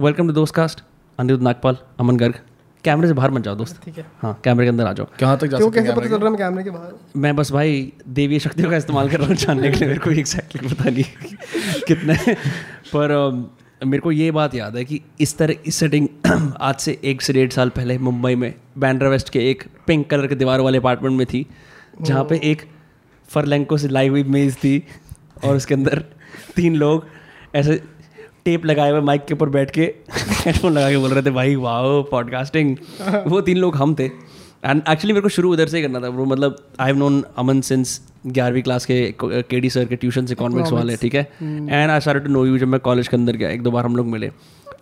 Welcome to Dost cast Anirudh Nagpal Aman Garg कैमरे से बाहर मत जाओ दोस्त। ठीक है। हाँ कैमरे के अंदर आ जाओ। कहाँ तक जा क्यों सकते कैसे पता चल रहा है मैं कैमरे के बाहर? मैं बस भाई देवी शक्तियों का इस्तेमाल कर रहा हूँ जानने के लिए मेरे को एग्जैक्टली पता नहीं कितने। पर मेरे को ये बात याद है कि इस तरह इस सेटिंग आज से एक से डेढ़ साल पहले मुंबई में बैंड्रा वेस्ट के एक पिंक कलर के दीवार वाले अपार्टमेंट में थी जहाँ पे एक फरलैंको से लाई हुई मेज थी और उसके अंदर तीन लोग ऐसे टेप लगाए हुए माइक के ऊपर बैठ के हेडफोन लगा के बोल रहे थे भाई वाह पॉडकास्टिंग वो तीन लोग हम थे। एंड एक्चुअली मेरे को शुरू उधर से ही करना था वो मतलब I have known Aman since ग्यारहवीं क्लास के के डी सर के ट्यूशन से कॉन्वेक्स वाले ठीक है? And I started to know you जब मैं कॉलेज के अंदर गया एक दो बार हम लोग मिले।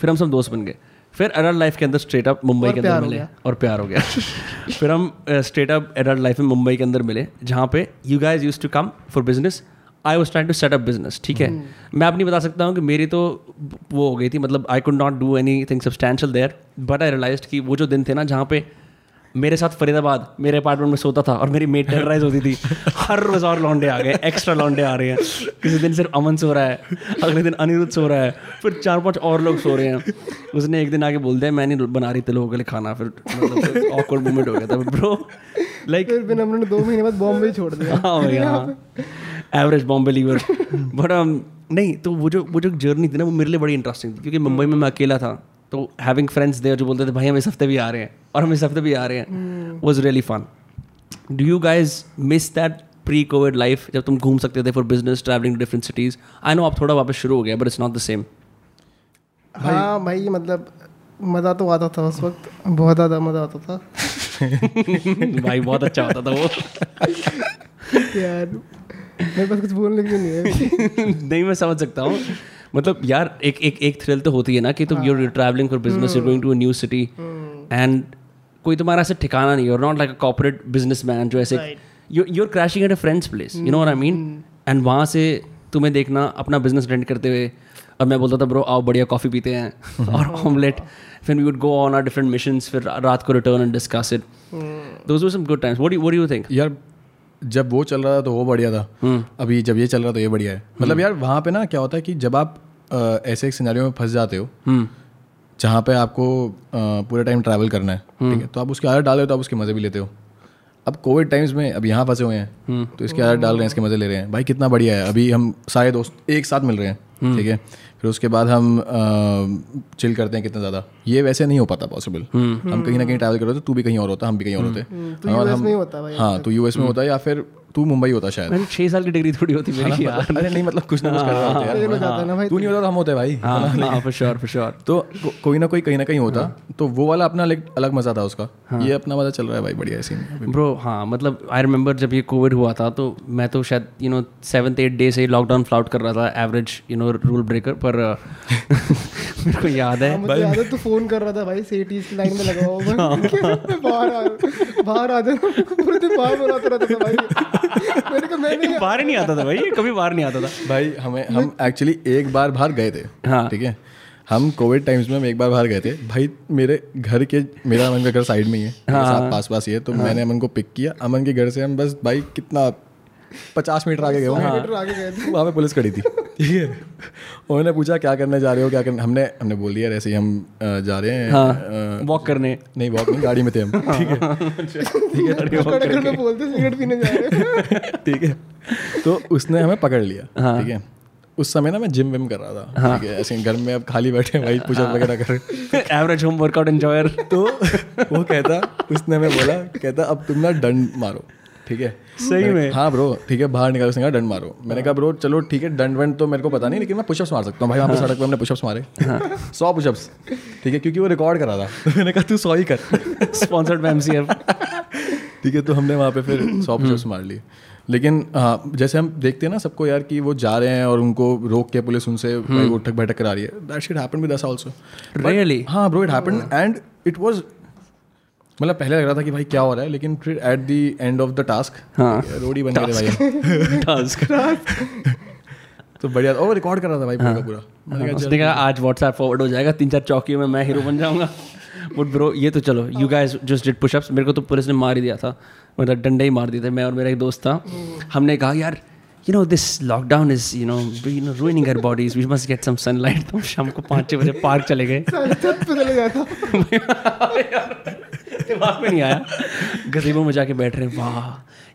फिर हम सब दोस्त बन गए। फिर एडल्ट लाइफ के अंदर स्ट्रेट अप मुंबई के अंदर मिले। और प्यार हो गया। फिर हम स्ट्रेट अप एडल्ट लाइफ में मुंबई के अंदर मिले जहाँ पे you guys use to come for business I was trying to set up business ठीक है? मैं आप नहीं बता सकता हूँ कि मेरी तो वो हो गई थी मतलब I could not do anything substantial there but I realise कि वो जो दिन थे ना जहाँ पे मेरे साथ फरीदाबाद मेरे अपार्टमेंट में सोता था और मेरी मेट टेरराइज होती थी। हर रोज और लौंडे आ गए एक्स्ट्रा लौंडे आ रहे हैं। किसी दिन सिर्फ़ अमन सो रहा है अगले दिन अनिरुद्ध सो रहा है फिर चार पाँच और लोग सो रहे हैं। उसने एक दिन आके बोल दिया मैं नहीं बना रही थे लोगों के लिए खाना। फिर मतलब ऑकवर्ड मोमेंट हो गया था। ब्रो लाइक फिर फिर हमने दो महीने बाद बॉम्बे छोड़ दिया। हाँ भाई हाँ। एवरेज बॉम्बे लीवर बट नहीं तो वो जो वो जो जर्नी थी ना वो मेरे लिए बड़ी इंटरेस्टिंग थी क्योंकि मुंबई में मैं अकेला था। तो हैविंग फ्रेंड्स देयर जो बोलते थे भाई हम इस हफ़्ते भी आ रहे हैं। और हम इस हफ़्ते भी आ रहे हैं। Was really fun do you guys miss that pre covid life जब तुम घूम सकते थे for business travelling different cities I know आप थोड़ा वापस शुरू हो गया but it's not the same हाँ भाई मतलब मज़ा तो आता था उस वक्त। बहुत ज़्यादा मज़ा आता था। भाई बहुत अच्छा होता था वो। यार मेरे पास कुछ बोलने के लिए नहीं है। नहीं मैं समझ सकता हूँ। मतलब यार एक एक एक थ्रिल तो होती है ना कि तुम your travelling for business you going to a new city and कोई तुम्हारा ऐसे ठिकाना नहीं और not like a corporate businessman जो ऐसे you are crashing at a friend's place you know I mean and वहाँ से तुम्हें देखना अपना बिज़नेस रेंट करते हुए और मैं बोलता था ब्रो आओ बढ़िया कॉफ़ी पीते हैं। और ऑमलेट फिर we would go on our different mission फिर रात को return and discuss it those were some good times what what do you think यार जब वो चल रहा था तो वो बढ़िया था। हम्म। अभी जब ये चल रहा तो ये बढ़िया है। मतलब यार वहाँ पे ना क्या होता है कि जब आप ऐसे एक सिनेरियो में फंस जाते हो हम्म। जहाँ पे आपको पूरे टाइम ट्रैवल करना है ठीक है तो आप उसके आदत डाल रहे हो तो आप उसके मज़े भी लेते हो। अब कोविड टाइम्स में अब यहाँ फंसे हुए हैं तो इसके आदत डाल रहे हैं इसके मज़े ले रहे हैं। भाई कितना बढ़िया है। अभी हम सारे दोस्त एक साथ मिल रहे हैं। ठीक है? फिर उसके बाद हम चिल करते हैं कितना ज़्यादा। ये वैसे नहीं हो पाता पॉसिबल हम कहीं ना कहीं ट्रैवल कर रहे थे तू भी कहीं और होता हम भी कहीं और होते। तो यूएस में ही होता भाई हाँ तो यूएस में होता है या फिर तू मुंबई होता शायद। मैंने छः साल की डिग्री थोड़ी होती मेरी यार। अरे नहीं मतलब कुछ ना कुछ कर रहा होता है ये हो जाता है ना भाई तू नहीं होता तो हम होते भाई। हाँ हाँ for sure for sure तो कोई ना कोई कहीं ना कहीं होता। तो वो वाला अपना अलग अलग मज़ा था उसका। ये अपना मज़ा चल रहा है भाई बढ़िया सीन ब्रो हाँ मतलब आई रिमेंबर जब ये कोविड हुआ था तो मैं तो शायद you know seventh eighth day से लॉकडाउन फ्लाउट कर रहा था average you know rule breaker पर uh, मेरे को याद है। मुझे याद है तू फ़ोन कर रहा था भाई सीटीज की लाइन में लगा हुआ बाहर आ बाहर आ जाना पूरे दिन बाहर बुलाता रहता था भाई। मेरे को मैं नहीं बाहर नहीं आता था भाई ये कभी बाहर नहीं आता था। भाई हमें हम एक्चुअली एक बार बाहर गए थे हाँ। ठीक है? हम कोविड टाइम्स में हम एक बार बाहर गए थे। भाई मेरे घर के मेरा अमन का घर साइड में ही है। हाँ, साथ पास पास ही है तो हाँ, मैंने अमन को पिक किया। अमन के घर से हम बस भाई कितना पचास मीटर आगे गए आगे गए थे। वहाँ पे पुलिस खड़ी थी। ठीक है। उन्होंने पूछा क्या करने जा रहे हो? क्या करने हमने हमने बोल दिया ऐसे ही हम जा रहे हैं हाँ। वॉक करने। नहीं वॉक नहीं गाड़ी में थे हम। ठीक है। ठीक है बोलते सिगरेट पीने जा रहे हैं? ठीक है। तो उसने हमें पकड़ लिया ठीक है। उस समय ना मैं जिम विम कर रहा था ठीक है। ऐसे घर में अब खाली बैठे हैं भाई पुशअप वगैरह कर। एवरेज होम वर्कआउट एंजॉयर तो वो कहता उसने हमें बोला कहता अब तुम ना डंड मारो। ठीक है? सही में? हाँ ब्रो ठीक है बाहर निकाल उसने कहा डंड मारो. मैंने कहा ब्रो चलो ठीक है डंड वंड तो मेरे को पता नहीं लेकिन मैं पुशअप्स मार सकता हूँ। भाई वहाँ पे सड़क पे हमने पुशअप्स मारे। सौ पुशअप्स ठीक है क्योंकि वो रिकॉर्ड करा था। तो मैंने कहा तू सौ ही कर। स्पॉन्सर्ड बाय एमसीएफ ठीक है तो हमने वहाँ पे फिर सौ पुशअप्स मार लिए। लेकिन हाँ जैसे हम देखते हैं ना सबको यार कि वो जा रहे हैं और उनको रोक के पुलिस उनसे उठक बैठक करा रही है। That shit happen with us also Really? हाँ bro it happen and it was मतलब पहले लग रहा था कि भाई क्या हो रहा है लेकिन फिर at the end of the task हाँ। रोड ही बन गए भाई। टास्क तो बढ़िया और रिकॉर्ड कर रहा था भाई पूरा पूरा। मैंने कहा उसने कहा आज व्हाट्सएप फॉरवर्ड हो जाएगा तीन चार चौकियों में मैं हीरो बन जाऊँगा। बट ब्रो ये तो चलो you guys just did pushups मेरे को तो पुलिस ने मार ही दिया था। मतलब डंडे ही मार दिए थे मैं और मेरा एक दोस्त था। हमने कहा यार you know this lockdown is you know you know ruining our bodies. We must get some sunlight. तो शाम को पाँच छः बजे पार्क चले गए। छत पे चले गया था। दिमाग में नहीं आया। गरीबों में जाके बैठ रहे हैं वाह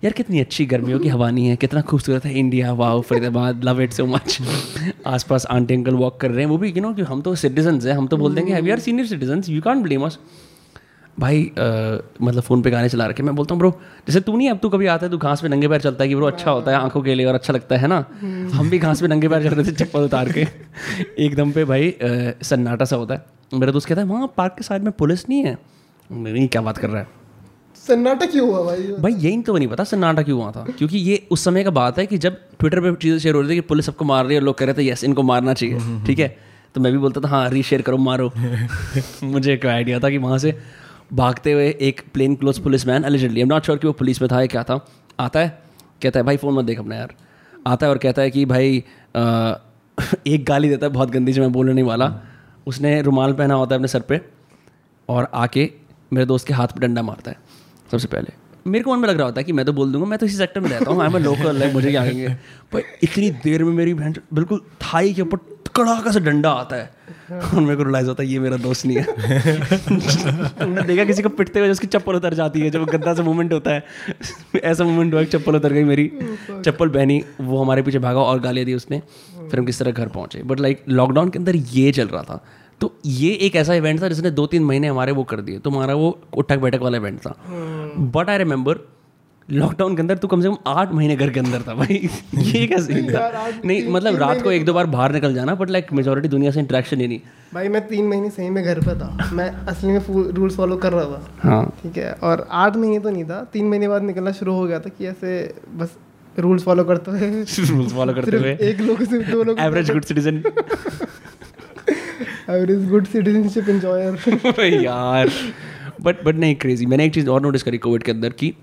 यार कितनी अच्छी गर्मियों की हवा नहीं है कितना खूबसूरत है इंडिया वाह Faridabad love it so much आस पास आंटी अंकल वॉक कर रहे हैं वो भी यू नो कि हम तो सिटीजन हैं हम तो बोलते हैं कि we are senior citizen you can't blame us भाई अ, मतलब फ़ोन पे गाने चला रखे मैं बोलता हूँ ब्रो जैसे तू नहीं अब तू कभी आता है तू घास पे नंगे पैर चलता है कि ब्रो अच्छा होता है आँखों के लिए और अच्छा लगता है ना? हम भी घास पे नंगे पैर चल रहे थे चप्पल उतार के। एकदम पे भाई सन्नाटा सा होता है। मेरा दोस्त कहता है वहाँ पार्क के साइड में पुलिस नहीं है? नहीं क्या बात कर रहा है? सन्नाटा क्यों हुआ भाई? भाई यही तो नहीं पता सन्नाटा क्यों हुआ था? क्योंकि ये उस समय का बात है कि जब ट्विटर पे चीज़ें शेयर हो रही थी कि पुलिस सबको मार रही है और लोग कह रहे थे यस इनको मारना चाहिए। ठीक है? तो मैं भी बोलता था हाँ रीशेयर करो मारो। मुझे एक आइडिया था कि वहाँ से भागते हुए एक plane close policeman allegedly am not sure कि वो पुलिस में था या क्या था आता है कहता है भाई फ़ोन मत देख अपना यार। आता है और कहता है कि भाई अ, एक गाली देता है बहुत गंदी जो मैं बोलने नहीं वाला। उसने रुमाल पहना होता है अपने सर पे और आके मेरे दोस्त के हाथ पर डंडा मारता है, सबसे पहले। मेरे को मन में लग रहा होता है कि मैं तो बोल दूँगा, मैं तो इसी सेक्टर में रहता हूँ एम लोकल है मुझे क्या कहेंगे? पर इतनी देर में मेरी बहन बिल्कुल थाई के ऊपर कड़ाका से डंडा आता है। और मेरे को रिलाइज होता है, ये मेरा दोस्त नहीं है। हमने देखा किसी को पिटते हुए, उसकी चप्पल उतर जाती है जब गंदा सा मूवमेंट होता है। ऐसा मूवमेंट हुआ चप्पल उतर गई मेरी। चप्पल पहनी, वो हमारे पीछे भागा और गालियाँ दी उसने। फिर हम किस तरह घर पहुँचे। बट लाइक लॉकडाउन के अंदर ये चल रहा था। तो ये एक ऐसा इवेंट था जिसने दो तीन महीने हमारे वो कर दिए। तो हमारा वो उठक बैठक वाला इवेंट था। बट आई रिमेंबर लॉकडाउन के अंदर तू कम से कम आठ महीने घर के अंदर था भाई। ये क्या सीन था? नहीं मतलब रात को एक दो बार बाहर निकल जाना बट लाइक मेजोरिटी दुनिया से इंटरेक्शन ही नहीं। भाई मैं तीन महीने सही में घर पे था। मैं असली में रूल्स फॉलो कर रहा था। हाँ। ठीक है और आठ महीने तो नहीं था। तीन महीने बाद निकलना शुरू हो गया था कि ऐसे बस रूल्स फॉलो करते हुए रूल्स फॉलो करते हुए। एक लोग सिर्फ़ दो लोग average good citizen average good citizenship enjoyer यार। बट बट नहीं क्रेजी मैंने एक चीज़ और नोटिस करी कोविड के अंदर कि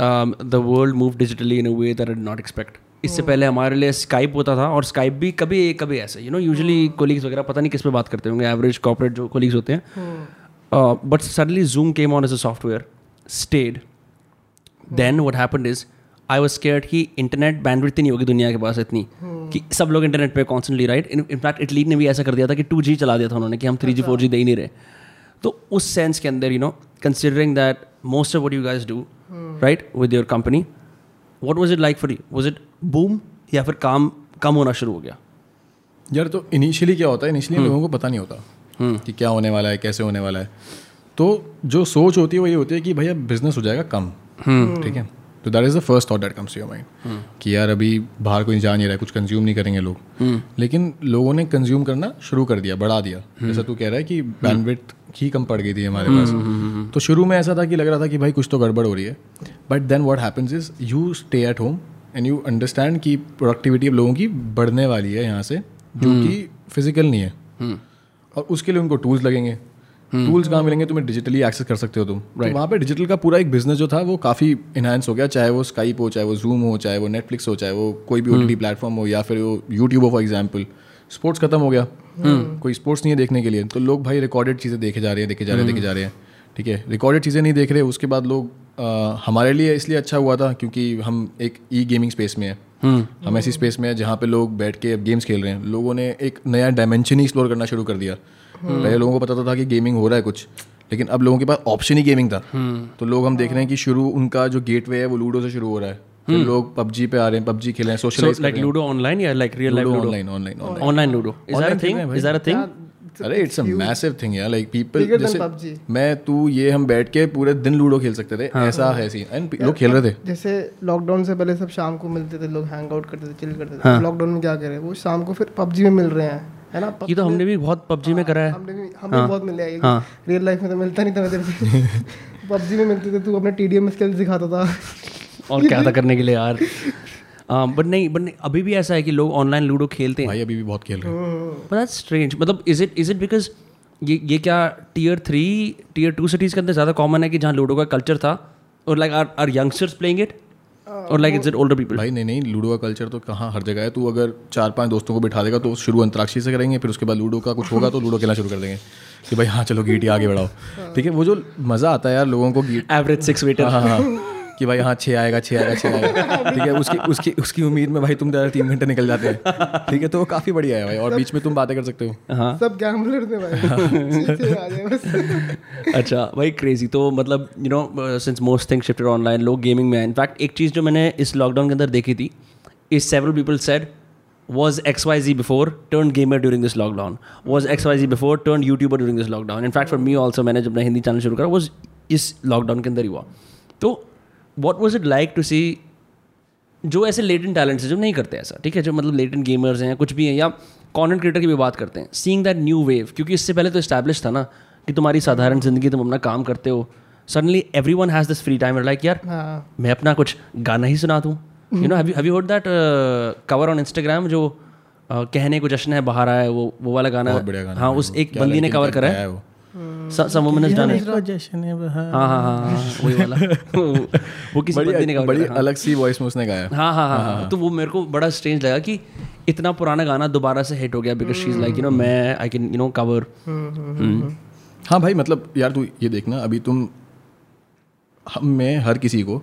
the world move digitally in a way that not expect इससे पहले हमारे लिए स्काइप होता था और स्काइप भी कभी कभी ऐसे यू नो यूजुअली कोलीग्स वगैरह पता नहीं किस पे बात करते होंगे एवरेज कॉपरेट जो कोलीग्स होते हैं। But suddenly Zoom came on as a software stead then what happen is I was scared कि इंटरनेट बैंडविड्थ नहीं होगी दुनिया के पास इतनी। Hmm. कि सब लोग इंटरनेट पे कॉन्स्टेंटली राइट इनफैक्ट इटली ने भी ऐसा कर दिया था कि टू जी चला दिया था उन्होंने कि हम थ्री जी फोर जी दे ही नहीं रहे। तो उस सेंस के अंदर you know considering that most of what you guys do right with your company what was it like for you was it boom या फिर काम कम होना शुरू हो गया? यार तो इनिशियली क्या होता है? इनिशियली हम्म। लोगों को पता नहीं होता कि क्या होने वाला है कैसे होने वाला है। तो जो सोच होती है वो ये होती है कि भैया बिज़नेस हो जाएगा कम। हम्म। ठीक है? तो that is the first thought that comes your mind कि यार अभी बाहर कोई जा नहीं रहा है कुछ कंज्यूम नहीं करेंगे लोग। हम्म। लेकिन लोगों ने कंज्यूम करना शुरू कर दिया बढ़ा दिया। जैसा तू कह रहा है कि बैंडविड्थ ही कम पड़ गई थी हमारे पास। तो शुरू में ऐसा था कि लग रहा था कि भाई कुछ तो गड़बड़ हो रही है। But then what happens is you stay at home and you understand कि प्रोडक्टिविटी अब लोगों की बढ़ने वाली है यहाँ से जो कि फ़िज़िकल नहीं है। और उसके लिए उनको टूल्स लगेंगे। टूल्स कहाँ मिलेंगे? तुम्हें डिजिटली एक्सेस कर सकते हो तुम। तो वहाँ पे डिजिटल का पूरा एक बिज़नेस जो था वो काफ़ी इन्हांस हो गया चाहे वो स्काइप हो चाहे वो जूम हो चाहे वो नेटफ्लिक्स हो चाहे वो कोई भी ओ प्लेटफॉर्म हो या फिर वो यूट्यूब हो फॉर एग्ज़ाम्पल स्पोर्ट्स खत्म हो गया। कोई स्पोर्ट्स नहीं है देखने के लिए। तो लोग भाई रिकॉर्डेड चीज़ें देखे जा रहे हैं देखे जा रहे हैं देखे जा रहे हैं। ठीक है? रिकॉर्डेड चीज़ें नहीं देख रहे उसके बाद लोग हमारे लिए इसलिए अच्छा हुआ था क्योंकि हम एक ई गेमिंग स्पेस में है। हम ऐसी स्पेस में है जहाँ पे लोग बैठ के अब गेम्स खेल रहे हैं। लोगों ने एक नया डायमेंशन ही एक्सप्लोर करना शुरू कर दिया। पहले लोगों को पता था कि गेमिंग हो रहा है कुछ लेकिन अब लोगों के पास ऑप्शन ही गेमिंग था। तो लोग हम देख रहे हैं कि शुरू उनका जो गेटवे है वो लूडो से शुरू हो रहा है। फिर लोग पबजी पे आ रहे हैं पबजी खेल रहे हैं सो लाइक लूडो ऑनलाइन या like real life online online online Ludo is that a thing is that a thing अरे इट्स अ मैसिव थिंग यार लाइक पीपल जैसे मैं तू ये हम बैठ के पूरे दिन लूडो खेल सकते थे। हाँ, ऐसा है सीन एंड लोग खेल रहे थे। जैसे लॉकडाउन से पहले सब शाम को मिलते थे लोग हैंग आउट करते थे चिल करते थे। लॉकडाउन में क्या करे? वो शाम को फिर पबजी में मिल रहे हैं। है ना? ये तो हमने भी बहुत पबजी में करा है। हमने भी हम भी बहुत मिले हैं हाँ। रियल लाइफ में तो मिलता नहीं था मैं तेरे से। पबजी में मिलते थे तू अपने टीडीएम स्किल्स दिखाता था। और क्या था करने के लिए यार? बट नहीं बट नहीं अभी भी ऐसा है कि लोग ऑनलाइन लूडो खेलते हैं। भाई अभी भी बहुत खेल रहे हैं। बट दैट्स स्ट्रेंज मतलब is it is it because ये ये क्या tier three tier two cities के अंदर ज़्यादा कॉमन है कि जहाँ लूडो का कल्चर था? और like are are youngsters playing it और like is it older people भाई नहीं नहीं लूडो का कल्चर तो कहाँ हर जगह है। तू अगर चार पाँच दोस्तों को बिठा देगा तो शुरू अंतराक्षी से करेंगे फिर उसके बाद लूडो का कुछ होगा तो लूडो खेलना शुरू कर देंगे। कि भाई हाँ चलो गीटी आगे बढ़ाओ। ठीक है वो जो मज़ा आता है यार लोगों को एवरेज सिक्स वेटर हाँ हाँ। कि भाई हाँ छः आएगा छः आएगा छः आएगा। ठीक है उसकी उसकी उसकी उम्मीद में भाई तुम ज़्यादा तीन घंटे निकल जाते हैं। ठीक है तो वो काफ़ी बढ़िया है भाई और बीच में तुम बातें कर सकते हो। हाँ। सब गैम्बलर थे भाई। जाए अच्छा भाई क्रेजी तो मतलब you know since most thing shifted online लोग गेमिंग में इनफैक्ट एक चीज़ जो मैंने इस लॉकडाउन के अंदर देखी थी इस several people said was XYZ before turned gamer during this lockdown? Was XYZ before turned YouTuber during this lockdown? In fact for me also मैंने जब अपना हिंदी चैनल शुरू करा was इस लॉकडाउन के अंदर ही हुआ। तो what was it like to see जो ऐसे लेटेंट टैलेंट्स हैं जो नहीं करते ऐसा ठीक है? जो मतलब लेटेंट गेमर्स हैं कुछ भी हैं या कॉन्टेंट क्रिएटर की भी बात करते हैं सीइंग दैट न्यू वेव क्योंकि इससे पहले तो इस्टेब्लिश था ना कि तुम्हारी साधारण ज़िंदगी तुम अपना काम करते हो। Suddenly everyone has this free time like यार हाँ। मैं अपना कुछ गाना ही सुना दूँ। You know have you heard that cover on Instagram जो uh, कहने को जश्न है बाहर आया है, वो वो वाला गाना? गाना हाँ उस एक बंदी ने कवर करा है। Some woman has done it जश्न है बहार। हाँ हाँ हाँ हाँ, वही वाला वो वो किसी बंदी ने बड़ी बड़ी अलग सी वॉइस में उसने गाया। हाँ हाँ हाँ हाँ तो वो मेरे को बड़ा स्ट्रेंज लगा कि इतना पुराना गाना दोबारा से हिट हो गया because she is like you know मैं I can you know cover हाँ भाई मतलब यार तू ये देखना अभी तुम हम में हर किसी को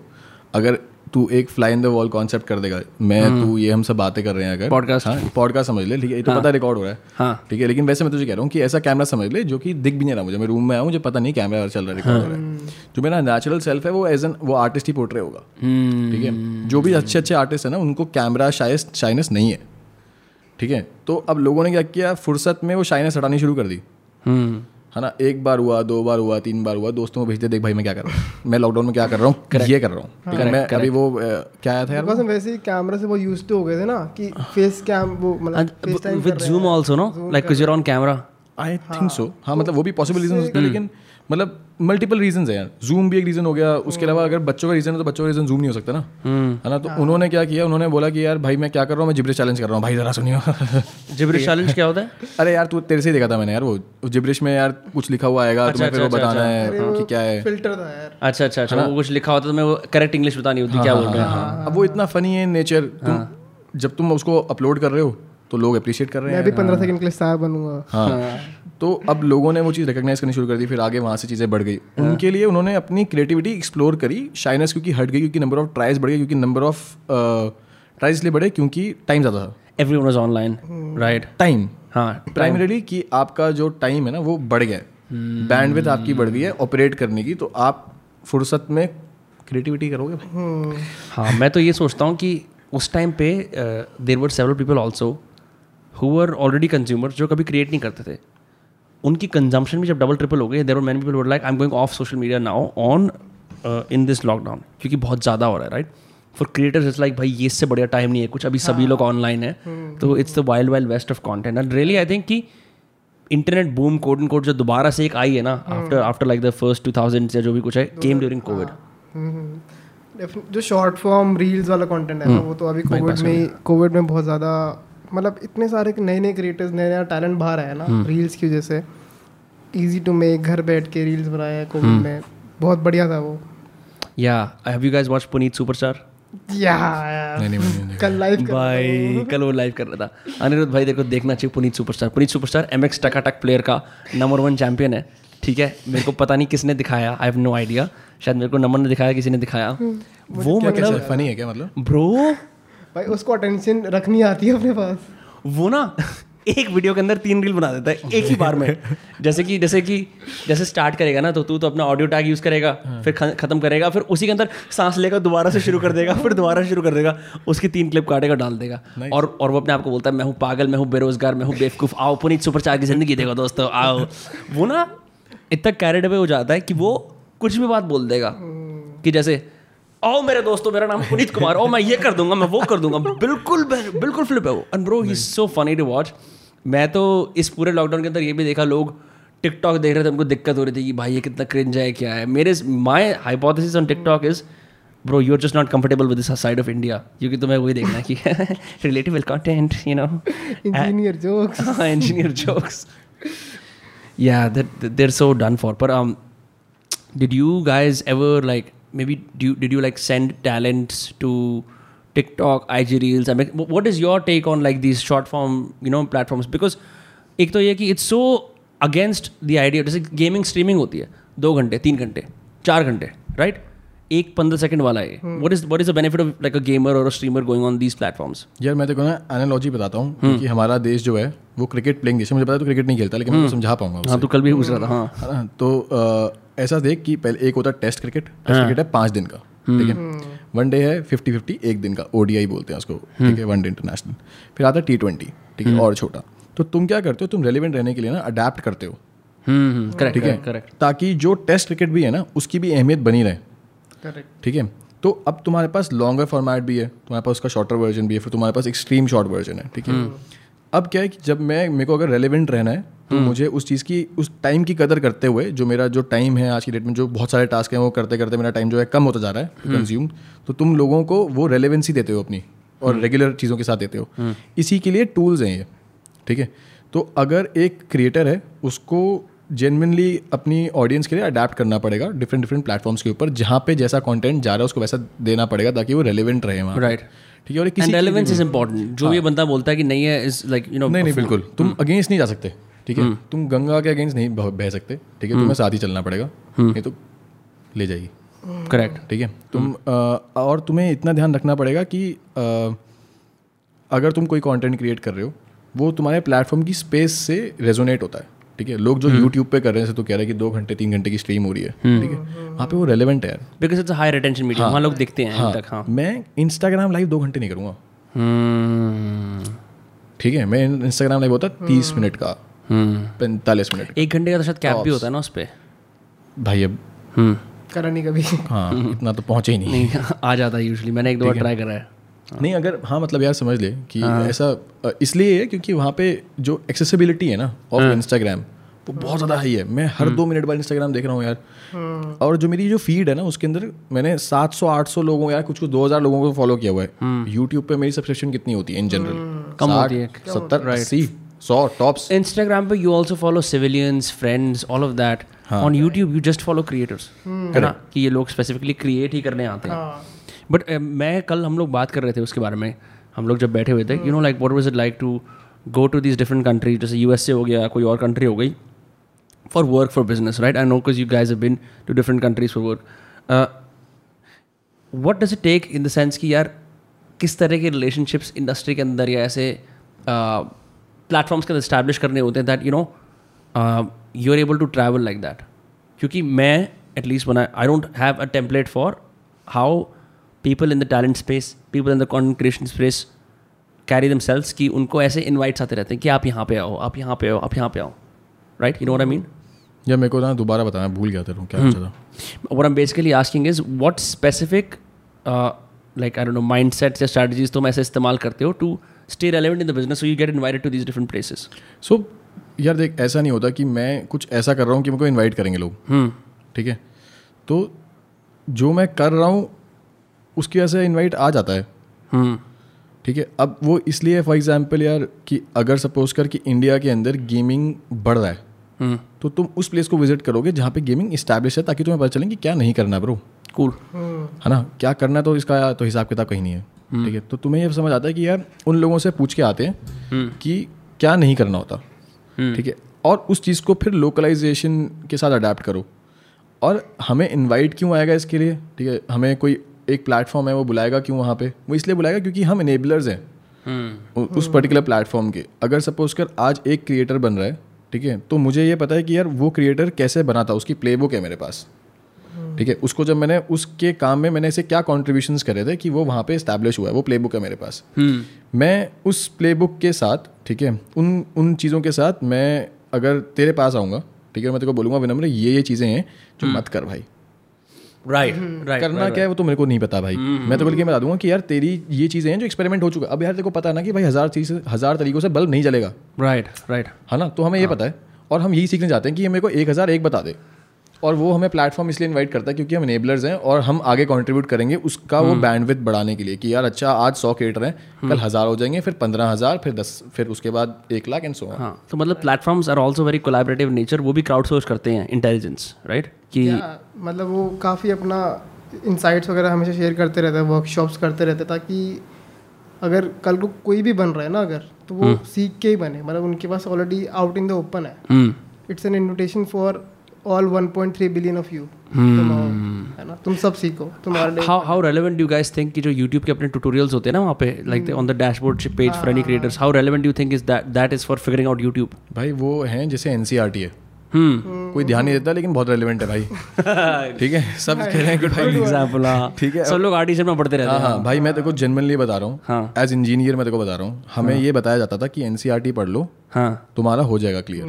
अगर तू एक fly in the wall concept कर देगा। मैं तू ये हम सब बातें कर रहे हैं अगर। Podcast. हाँ पॉडकास्ट समझ ले ठीक है तो पता रिकॉर्ड हो रहा है। हाँ। ठीक है लेकिन वैसे मैं तुझे कह रहा हूँ कि ऐसा कैमरा समझ ले जो कि दिख भी नहीं रहा मुझे। मैं रूम में आया मुझे पता नहीं कैमरा चल रहा है रिकॉर्ड हो रहा है। जो मेरा नेचुरल सेल्फ है वो एज एन वो आर्टिस्ट ही पोर्ट्रे होगा। ठीक है? जो भी अच्छे अच्छे आर्टिस्ट है ना उनको कैमरा शायद शाइनेस नहीं है। ठीक है? तो अब लोगों ने क्या किया? फुर्सत में वो शाइनेस हटानी शुरू कर दी। हम्म। है ना? एक बार हुआ दो बार हुआ तीन बार हुआ दोस्तों को भेजते देख भाई मैं क्या कर रहा हूँ। मैं लॉकडाउन में क्या कर रहा हूँ? ये कर रहा हूँ। हाँ, मैं अभी वो क्या आया था यार? वैसे ही कैमरा से वो यूज़ टू हो गए थे ना कि फेस कैम वो मतलब with Zoom also no like you are on camera I think so हाँ। मतलब वो भी पॉसिबल रीजन लेकिन मतलब मल्टीपल रीजन है यार। जूम भी एक रीजन हो गया उसके अलावा अगर बच्चों का रीजन है तो बच्चों का रीजन जूम नहीं हो सकता ना। है ना? तो उन्होंने क्या किया? उन्होंने बोला कि यार भाई मैं क्या कर रहा हूँ? मैं जिब्रिश चैलेंज कर रहा हूँ। भाई जरा सुनियो। जिब्रिश चैलेंज क्या होता है? अरे यार तू तेरे से ही देखा था मैंने यार वो। जिब्रिश में यार कुछ लिखा हुआ आएगा तुम्हें फिर वो बताना है कि क्या है। फ़िल्टर था यार। अच्छा अच्छा अच्छा। वो कुछ लिखा होता तो मैं वो करेक्ट इंग्लिश बतानी होती क्या बोल रहे हैं। अब वो इतना फनी है नेचर तुम जब तुम उसको अपलोड कर रहे हो तो लोग अप्रिशिएट कर रहे हैं मैं हैं। भी पंद्रह सेकंड के लिए स्टार बनूँगा। हाँ। तो अब लोगों ने वो चीज़ रिकग्नाइज करनी शुरू कर दी फिर आगे वहाँ से चीज़ें बढ़ गई। उनके लिए उन्होंने अपनी क्रिएटिविटी एक्सप्लोर करी शाइनेस क्योंकि हट गई क्योंकि नंबर ऑफ़ ट्राइज बढ़ गए क्योंकि नंबर ऑफ़ ट्राइज इसलिए बढ़े क्योंकि टाइम ज़्यादा था। Everyone was online right time हाँ। प्राइमरीली कि आपका जो टाइम है ना वो बढ़ गया बैंडविथ आपकी बढ़ गई है ऑपरेट करने की तो आप फुर्सत में क्रिएटिविटी करोगे भाई। हाँ मैं तो ये सोचता हूँ कि उस टाइम पे there were several people also who are already consumer जो कभी क्रिएट नहीं करते थे। उनकी कंजम्पशन भी जब डबल ट्रिपल हो गई there are many people like I am going off social media now on in this lockdown क्योंकि बहुत ज़्यादा हो रहा है right for creators it's like भाई ये इससे बढ़िया टाइम नहीं है कुछ अभी सभी लोग ऑनलाइन है तो it's the wild wild west of content and really I think कि internet boom code and code जो दोबारा से एक आई है ना after after like the first two thousand या जो भी कुछ है केम ड्यूरिंग कोविड जो शॉर्ट फॉर्म रील्स वाला कंटेंट है ना वो तो अभी कोविड में कोविड में बहुत ज़्यादा मतलब इतने सारे नए नए क्रिएटर्स नए नया टैलेंट बाहर आया ना रील्स की वजह से। इजी टू मेक घर बैठ के रील्स बनाए हैं कोविड में। बहुत बढ़िया था वो। या have you guys watch Puneet superstar कल लाइव कर भाई कल वो लाइव कर रहा था। अनिरुद्ध भाई देखो देखना चाहिए Puneet superstar Puneet superstar M X Takatak player का नंबर वन चैंपियन है। ठीक है? मेरे को पता नहीं किसने दिखाया। आई हैव नो आइडिया शायद मेरे को नमन ने दिखाया किसी ने दिखाया। वो मतलब फनी है क्या मतलब? ब्रो भाई उसको अटेंशन रखनी आती है अपने पास। वो ना एक वीडियो के अंदर तीन रील बना देता है एक ही बार में। जैसे कि जैसे कि जैसे स्टार्ट करेगा ना तो तू तो अपना ऑडियो टैग यूज़ करेगा फिर खत्म करेगा फिर उसी के अंदर सांस लेगा दोबारा से शुरू कर देगा फिर दोबारा शुरू कर देगा उसकी तीन क्लिप काटेगा डाल देगा। और और वो अपने आप को बोलता है मैं हूँ पागल मैं हूँ बेरोजगार मैं हूँ बेवकूफ़ आओ पुनीत सुपर चार की ज़िंदगी देगा दोस्तों आओ। वो ना इतना कैरेड अवे हो जाता है कि वो कुछ भी बात बोल देगा कि जैसे आओ मेरे दोस्तों मेरा नाम पुनीत कुमार ओ मैं ये कर दूँगा मैं वो कर दूँगा। बिल्कुल बिल्कुल फ्लिप है वो। And bro he so funny to watch मैं तो इस पूरे लॉकडाउन के अंदर ये भी देखा लोग टिकटॉक देख रहे थे उनको दिक्कत हो रही थी कि भाई ये कितना क्रिंज है क्या है। मेरे my hypothesis on TikTok is bro you are just not comfortable with this side of India क्योंकि तुम्हें वही देखना है कि relative content you know engineer jokes. Yeah, that, that they're so done for. But um, did you guys ever like maybe do you, did you like send talents to TikTok, IG Reels? I mean, wh- what is your take on like these short form you know platforms? Because एक तो ये कि it's so against the idea जैसे gaming streaming होती है दो घंटे तीन घंटे चार घंटे राइट एक पंद्रह सेकंड वाला है। What is what is the benefit of like a gamer और a streamer going on these platforms यार मैं देखो ना एनालॉजी बताता हूँ क्योंकि हमारा देश जो है वो क्रिकेट प्लेइंग देश है। मुझे पता है तो क्रिकेट नहीं खेलता लेकिन मैं समझा पाऊँगा हाँ तो कल भी पूछ रहा था हाँ। तो ऐसा देख कि पहले एक होता है टेस्ट क्रिकेट टेस्ट क्रिकेट है पाँच दिन का ठीक है? वन डे है फिफ्टी फिफ्टी एक दिन का ओडीआई बोलते हैं उसको ठीक है वन डे इंटरनेशनल फिर आता है टी ट्वेंटी ठीक है और छोटा। तो तुम क्या करते हो तुम रेलिवेंट रहने के लिए ना अडेप्ट करते हो। हम्म करेक्ट ठीक है? करेक्ट ताकि जो टेस्ट क्रिकेट भी है ना उसकी भी अहमियत बनी रहे। करेक्ट ठीक है? तो अब तुम्हारे पास लॉन्गर फॉर्मेट भी है तुम्हारे पास उसका शॉर्टर वर्जन भी है फिर तुम्हारे पास एक्सट्रीम शॉर्ट वर्जन है ठीक है? अब क्या है कि जब मैं मेरे को अगर रेलिवेंट रहना है तो मुझे उस चीज़ की उस टाइम की कदर करते हुए जो मेरा जो टाइम है आज की डेट में जो बहुत सारे टास्क हैं वो करते करते मेरा टाइम जो है कम होता जा रहा है कंज्यूम तो तुम लोगों को वो रेलिवेंसी देते हो अपनी और रेगुलर चीज़ों के साथ देते हो। इसी के लिए टूल्स हैं ये ठीक है? तो अगर एक क्रिएटर है उसको जेनविनली अपनी ऑडियंस के लिए अडेप्ट करना पड़ेगा डिफरेंट डिफरेंट प्लेटफॉर्म्स के ऊपर जहाँ पे जैसा कंटेंट जा रहा है उसको वैसा देना पड़ेगा ताकि वो रेलिवेंट रहे वहाँ। राइट ठीक है और किसी भी- इज़ इंपॉर्टेंट जो ये बंदा बोलता है कि नहीं है इज़ लाइक यू नो नहीं नहीं बिल्कुल। तुम अगेंस्ट नहीं जा सकते ठीक है? तुम गंगा के अगेंस्ट नहीं बह बह सकते ठीक है? तुम्हें साथ ही चलना पड़ेगा। नहीं तो ले जाएगी करेक्ट ठीक है? तुम और तुम्हें इतना ध्यान रखना पड़ेगा कि अगर तुम कोई कंटेंट क्रिएट कर रहे हो वो तुम्हारे प्लेटफॉर्म की स्पेस से रेजोनेट होता है। ठीक है? लोग जो यूट्यूब पे कर रहे हैं तो कह रहे हैं कि दो घंटे तीन घंटे की स्ट्रीम हो रही है ठीक है? वहाँ पे वो रेलेवेंट है because it's a high retention medium वहाँ लोग देखते हैं हाँ। तक हाँ। मैं इंस्टाग्राम लाइव दो घंटे नहीं करूँगा। हम्म। ठीक है? मैं इंस्टाग्राम लाइव होता है तीस मिनट का हम्म। पैंतालीस मिनट एक घंटे का तो शायद कैप भी होता है ना उस पर भाई अब हम्म। करा नहीं कभी। हाँ इतना तो पहुँचे ही नहीं। नहीं आ जाता है यूजली मैंने एक दो बार ट्राई करा है। नहीं अगर हाँ मतलब यार समझ ले कि ऐसा इसलिए है क्योंकि वहाँ पे जो एक्सेसिबिलिटी है ना ऑफ़ इंस्टाग्राम वो बहुत ज़्यादा हाई है। मैं हर दो मिनट बाद इंस्टाग्राम देख रहा हूँ यार। और जो मेरी जो फ़ीड है ना उसके अंदर मैंने 700 800 लोगों यार कुछ कुछ 2000 लोगों को फॉलो किया हुआ है। यूट्यूब पे मेरी सब्सक्रिप्शन कितनी होती है इन जनरल कम होती है। सत्तर अस्सी सौ टॉप्स इंस्टाग्राम पे you also follow civilians friends all of that on YouTube you just follow creators है ना? कि ये लोग स्पेसिफिकली क्रिएट ही करने आते हैं। हाँ। बट मैं कल हम लोग बात कर रहे थे उसके बारे में। हम लोग जब बैठे हुए थे you know like what was it like to go to these different country जैसे यू एस ए हो गया, कोई और कंट्री हो गई for work for business right I know because you guys been to different countries for work what does it take in the sense कि यार, किस तरह के रिलेशनशिप्स इंडस्ट्री के अंदर या ऐसे प्लेटफॉर्म्स के अंदर इस्टेब्लिश करने होते हैं that you know you are able to travel like that क्योंकि मैं एटलीस्ट बना I don't have a template for how people in the talent space people in the content creation space carry themselves कि उनको ऐसे invites आते रहते हैं कि आप यहाँ पे आओ आप यहाँ पे आओ आप यहाँ पे आओ। Right you know I mean या मेरे को ना दोबारा बताना भूल गया था क्या what I'm basically asking is what specific uh, like I don't know mindsets या strategies तुम ऐसे इस्तेमाल करते हो to stay relevant in the business so you get invited to these different places? So यार देख ऐसा नहीं होता कि मैं कुछ ऐसा कर रहा हूँ कि मेरे को इन्वाइट करेंगे लोग। हम्म ठीक है? तो जो मैं कर रहा हूँ उसकी वजह से इन्वाइट आ जाता है। हम्म। ठीक है? अब वो इसलिए फॉर एग्ज़ाम्पल यार कि अगर सपोज़ कर कि इंडिया के अंदर गेमिंग बढ़ रहा है हम्म। तो तुम उस प्लेस को विज़िट करोगे जहाँ पे गेमिंग इस्टेब्लिश है ताकि तुम्हें पता चले कि क्या नहीं करना ब्रो cool है ना? क्या करना है तो इसका तो हिसाब किताब कहीं नहीं है। ठीक है? तो तुम्हें ये समझ आता है कि यार उन लोगों से पूछ के आते हैं कि क्या नहीं करना होता। ठीक है? और उस चीज़ को फिर लोकलाइजेशन के साथ अडेप्ट करो। और हमें इनवाइट क्यों आएगा इसके लिए? ठीक है? हमें कोई एक प्लेटफॉर्म है वो बुलाएगा क्यों वहाँ पे? वो इसलिए बुलाएगा क्योंकि हम इनेबलर्स हैं। हम्म। उस पर्टिकुलर प्लेटफॉर्म के। अगर सपोज़ कर आज एक क्रिएटर बन रहा है ठीक है? तो मुझे ये पता है कि यार वो क्रिएटर कैसे बना था? उसकी प्लेबुक है मेरे पास। ठीक है? उसको जब मैंने उसके काम में मैंने ऐसे क्या कॉन्ट्रीब्यूशन करे थे कि वो वहाँ पे इस्टेब्लिश हुआ है? वो प्लेबुक है मेरे पास। हम्म। मैं उस प्लेबुक के साथ ठीक है? उन उन चीज़ों के साथ मैं अगर तेरे पास आऊँगा ठीक है? मैं तेरे को बोलूँगा विनम्र ये ये चीज़ें हैं जो मत कर भाई। राइट राइट करना क्या है वो तो मेरे को नहीं पता भाई। मैं तो बल्कि बता दूँगा कि यार तेरी ये चीज़ें हैं जो एक्सपेरिमेंट हो चुका। है अब यार तेरे को पता है ना कि भाई हज़ार चीज़ हज़ार तरीकों से बल्ब नहीं जलेगा। राइट राइट है ना? तो हमें ये पता है। और हम यही सीखने जाते हैं कि ये मेरे को एक हज़ार एक बता दे। और वो हमें प्लेटफॉर्म इसलिए इनवाइट करता है क्योंकि हम एनेबलर्स हैं और हम आगे कंट्रीब्यूट करेंगे उसका वो बैंडविथ बढ़ाने के लिए कि यार अच्छा आज सौ क्रिएटर हैं कल हज़ार हो जाएँगे फिर पंद्रह हज़ार फिर दस फिर उसके बाद एक लाख एंड सो हाँ तो मतलब platforms are also very collaborative nature वो भी क्राउड सोर्स करते हैं इंटेलिजेंस राइट कि मतलब वो काफ़ी अपना इंसाइट्स वगैरह हमेशा शेयर करते रहते हैं वर्कशॉप्स करते रहते हैं ताकि अगर कल को कोई भी बन रहा है ना अगर तो वो सीख के ही बने मतलब उनके पास already out in the open है। हम्म। It's an invitation for all 1.3 billion of you तुम है ना तुम सब सीखो तुम्हारे how how relevant do you guys think कि जो YouTube के अपने tutorials होते हैं ना वहाँ पे like the, on the dashboard page for any creators how relevant do you think is that that is for figuring out YouTube? भाई वो हैं जैसे एन है hmm. कोई ध्यान नहीं देता लेकिन बहुत रेलिवेंट है भाई ठीक है सब कह रहे हैं कि भाई example हाँ ठीक है सब लोग आर्टिशन में पढ़ते रहते हाँ हैं हाँ भाई मैं तेरे को जेनवनली बता रहा हूँ हाँ एज इंजीनियर मैं को बता रहा हूँ हमें ये बताया जाता था कि एन पढ़ लो हाँ तुम्हारा हो जाएगा क्लियर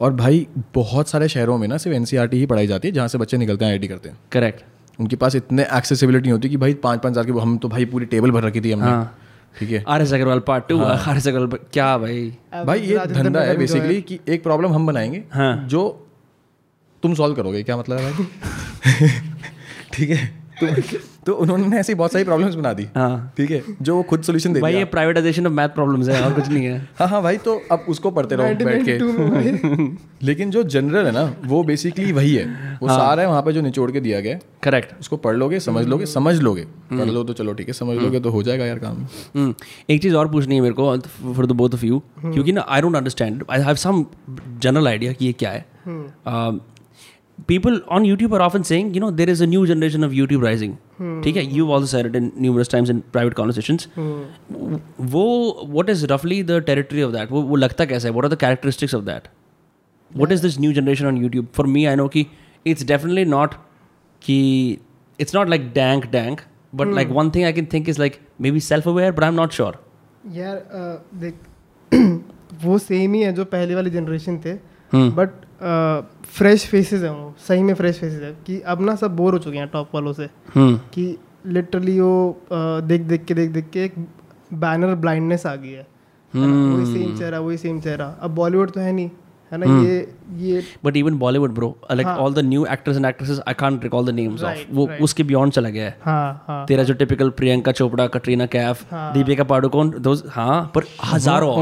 और भाई बहुत सारे शहरों में ना सिर्फ़ एन ही पढ़ाई जाती है जहाँ से बच्चे निकलते हैं आई करते हैं। करेक्ट उनके पास इतने एक्सेसिबिलिटी होती है कि भाई पाँच पाँच हज़ार की हम तो भाई पूरी टेबल भर रखी थी हमने। हाँ। ठीक है? R S Aggarwal part two R S Aggarwal क्या भाई? भाई ये धंधा है बेसिकली कि एक प्रॉब्लम हम बनाएँगे हाँ। जो तुम सॉल्व करोगे क्या मतलब है भाई? ठीक है? तो, तो उन्होंने ऐसी बहुत सारी प्रॉब्लम्स बना दी। हाँ। ठीक है जो खुद सोल्यूशन दे भाई ये प्राइवेटाइजेशन ऑफ़ मैथ प्रॉब्लम्स है और कुछ नहीं है। हाँ हाँ भाई तो अब उसको पढ़ते रहो बैठ के। 1992 में भाई। लेकिन जो जनरल है ना वो बेसिकली वही है। वो हाँ. सारा है वहाँ पे जो निचोड़ के दिया गया करेक्ट उसको पढ़ लोगे समझ लोगे समझ लोगे। पढ़ लो तो चलो ठीक है समझ लोगे तो हो जाएगा यार काम। हम्म, एक चीज़ और पूछनी है मेरे को for the both of you क्योंकि ना I don't understand I have some general idea कि ये क्या है। People on YouTube are often saying, you know, there is a new generation of YouTube rising. ठीक है you've also said it in numerous times in private conversations. वो what is roughly the territory of that? वो वो लगता कैसा है? What are the characteristics of that? What is this new generation on YouTube? For me, I know कि it's definitely not कि it's not like dank dank, but hmm. like one thing I can think is like maybe self-aware, but I'm not sure. यार देख वो same ही है जो पहले वाली generation थे बट फ्रेश फेसेस हैं वो सही में फ्रेश फेसेस है कि अब ना सब बोर हो चुके हैं टॉप वालों से। Hmm. कि लिटरली वो देख देख के देख देख के एक बैनर ब्लाइंडनेस आ गई है। है वही सेम चेहरा वही सेम चेहरा। अब बॉलीवुड तो है नहीं है ना? ये ये even Bollywood, bro, uh, like all the new actors and actresses, I can't recall the names Right, of. वो उसके beyond चला गया है. हाँ हाँ। तेरा जो टिपिकल प्रियंका चोपड़ा कटरीना कैफ दीपिका पाडुकोन दोज हाँ पर हज़ारों?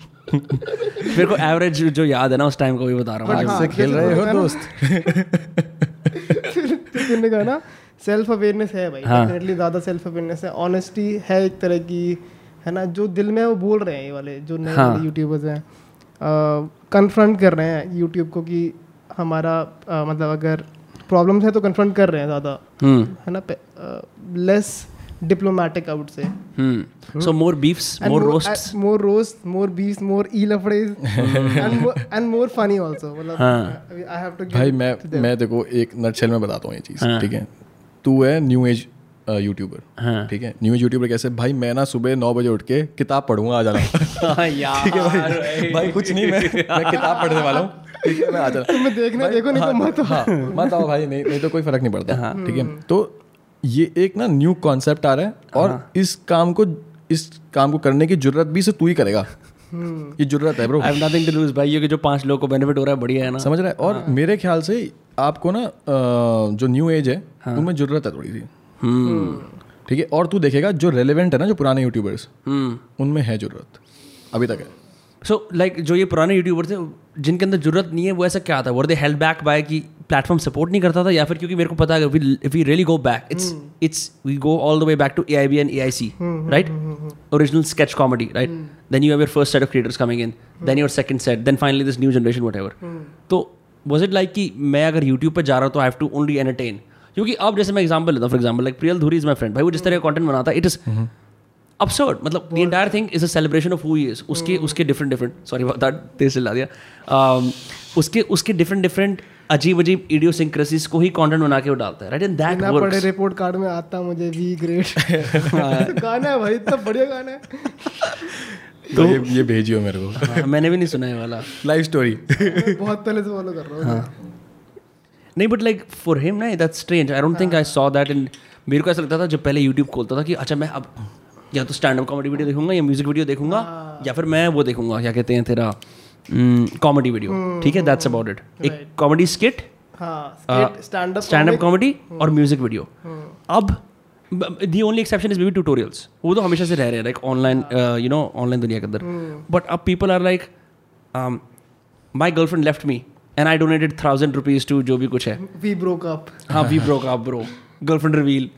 मेरे को एवरेज जो याद है ना उस टाइम को भी बता रहा हूँ। से खेल रहे हो दोस्त? तुमने कहा ना सेल्फ अवेयरनेस है भाई डेफिनेटली ज़्यादा सेल्फ अवेयरनेस है। ऑनेस्टी है एक तरह की है ना? जो दिल में है वो बोल रहे हैं ये वाले जो नए वाले यूट्यूबर्स हैं। कन्फ्रंट कर रहे हैं यूट्यूब को कि हमारा अ, मतलब अगर प्रॉब्लम्स है तो कन्फ्रंट कर रहे हैं ज़्यादा। हम्म। है ना? Less diplomatic I would say hmm so more beefs more roasts more roast more beefs more ई लफड़ेज एंड मोर फनी आल्सो मतलब आई हैव टू भाई मैं मैं देखो एक नटशेल में बताता हूँ ये चीज़ ठीक है? तू है न्यू एज यूट्यूबर हाँ। ठीक है? न्यू एज यूट्यूबर कैसे भाई मैं ना सुबह नौ बजे उठ के किताब पढ़ूँगा आ जाना। ठीक है भाई? भाई। कुछ नहीं मैं मैं किताब पढ़ने वाला हूँ ठीक है मैं आ जाना। तुम्हें देखना देखो नहीं तो मत हाँ मत आओ भाई नहीं नहीं तो कोई फ़र्क नहीं पड़ता ठीक है? तो ये एक ना न्यू कॉन्सेप्ट आ रहा है और इस काम को इस काम को करने की ज़रूरत भी से तू ही करेगा। ये ज़रूरत है bro I have nothing to lose भाई ये कि जो पाँच लोगों को बेनिफिट हो रहा है बढ़िया है ना। समझ रहा है? और हाँ. मेरे ख्याल से आपको ना जो न्यू एज है हाँ. उनमें ज़रूरत है थोड़ी सी। ठीक है? और तू देखेगा जो रेलेवेंट है ना जो पुराने यूट्यूबर्स हम्म। उनमें है ज़रूरत। अभी तक है। सो लाइक जो ये पुराने यूट्यूबर थे जिनके अंदर ज़रूरत नहीं है वो ऐसा क्या था? Were they held back by कि प्लेटफॉर्म सपोर्ट नहीं करता था या फिर क्योंकि मेरे को पता है if we really go back it's it's we go all the way back to A I B and A I C right original sketch comedy right then you have your first set of creators coming in then your second set then finally this new generation whatever तो was it like कि मैं अगर YouTube पर जा रहा हूँ तो I have to only entertain क्योंकि अब जैसे मैं एग्ज़ाम्पल लेता हूँ for example like Priyal Dhuri is my friend भाई वो जिस तरह का कंटेंट बनाता है इट इज़ absurd. मतलब the entire thing is a celebration of who he is. उसके उसके different different sorry about that तेज चिल्ला दिया। Um, उसके उसके different different अजीब अजीब इडियोसिंक्रेसीज को ही कंटेंट बना के वो डालता है राइट एंड दैट ना पढ़े रिपोर्ट कार्ड में आता मुझे वी ग्रेट गाना है भाई इतना बढ़िया गाना है। तो ये ये भेजियो मेरे को। मैंने भी नहीं सुना है वाला। लाइव स्टोरी बहुत पहले से फॉलो कर रहा हूँ। नहीं बट लाइक फॉर हिम ना that's strange I don't think I saw that in मेरे को ऐसा लगता था जब पहले यूट्यूब खोलता था कि अच्छा मैं अब या तो स्टैंड अप कॉमेडी वीडियो देखूँगा या म्यूज़िक वीडियो देखूँगा या फिर मैं वो देखूँगा क्या कहते हैं तेरा कॉमेडी वीडियो ठीक है? दैट्स अबाउट इट एक कॉमेडी स्किट हाँ stand up stand up comedy और म्यूज़िक वीडियो अब the only exception is maybe tutorials वो तो हमेशा से रह रहे हैं like online you know online दुनिया के अंदर। बट अब people are like my girlfriend left me and I donated thousand rupees to जो भी कुछ है। वी ब्रोक अप हाँ we broke up bro girlfriend reveal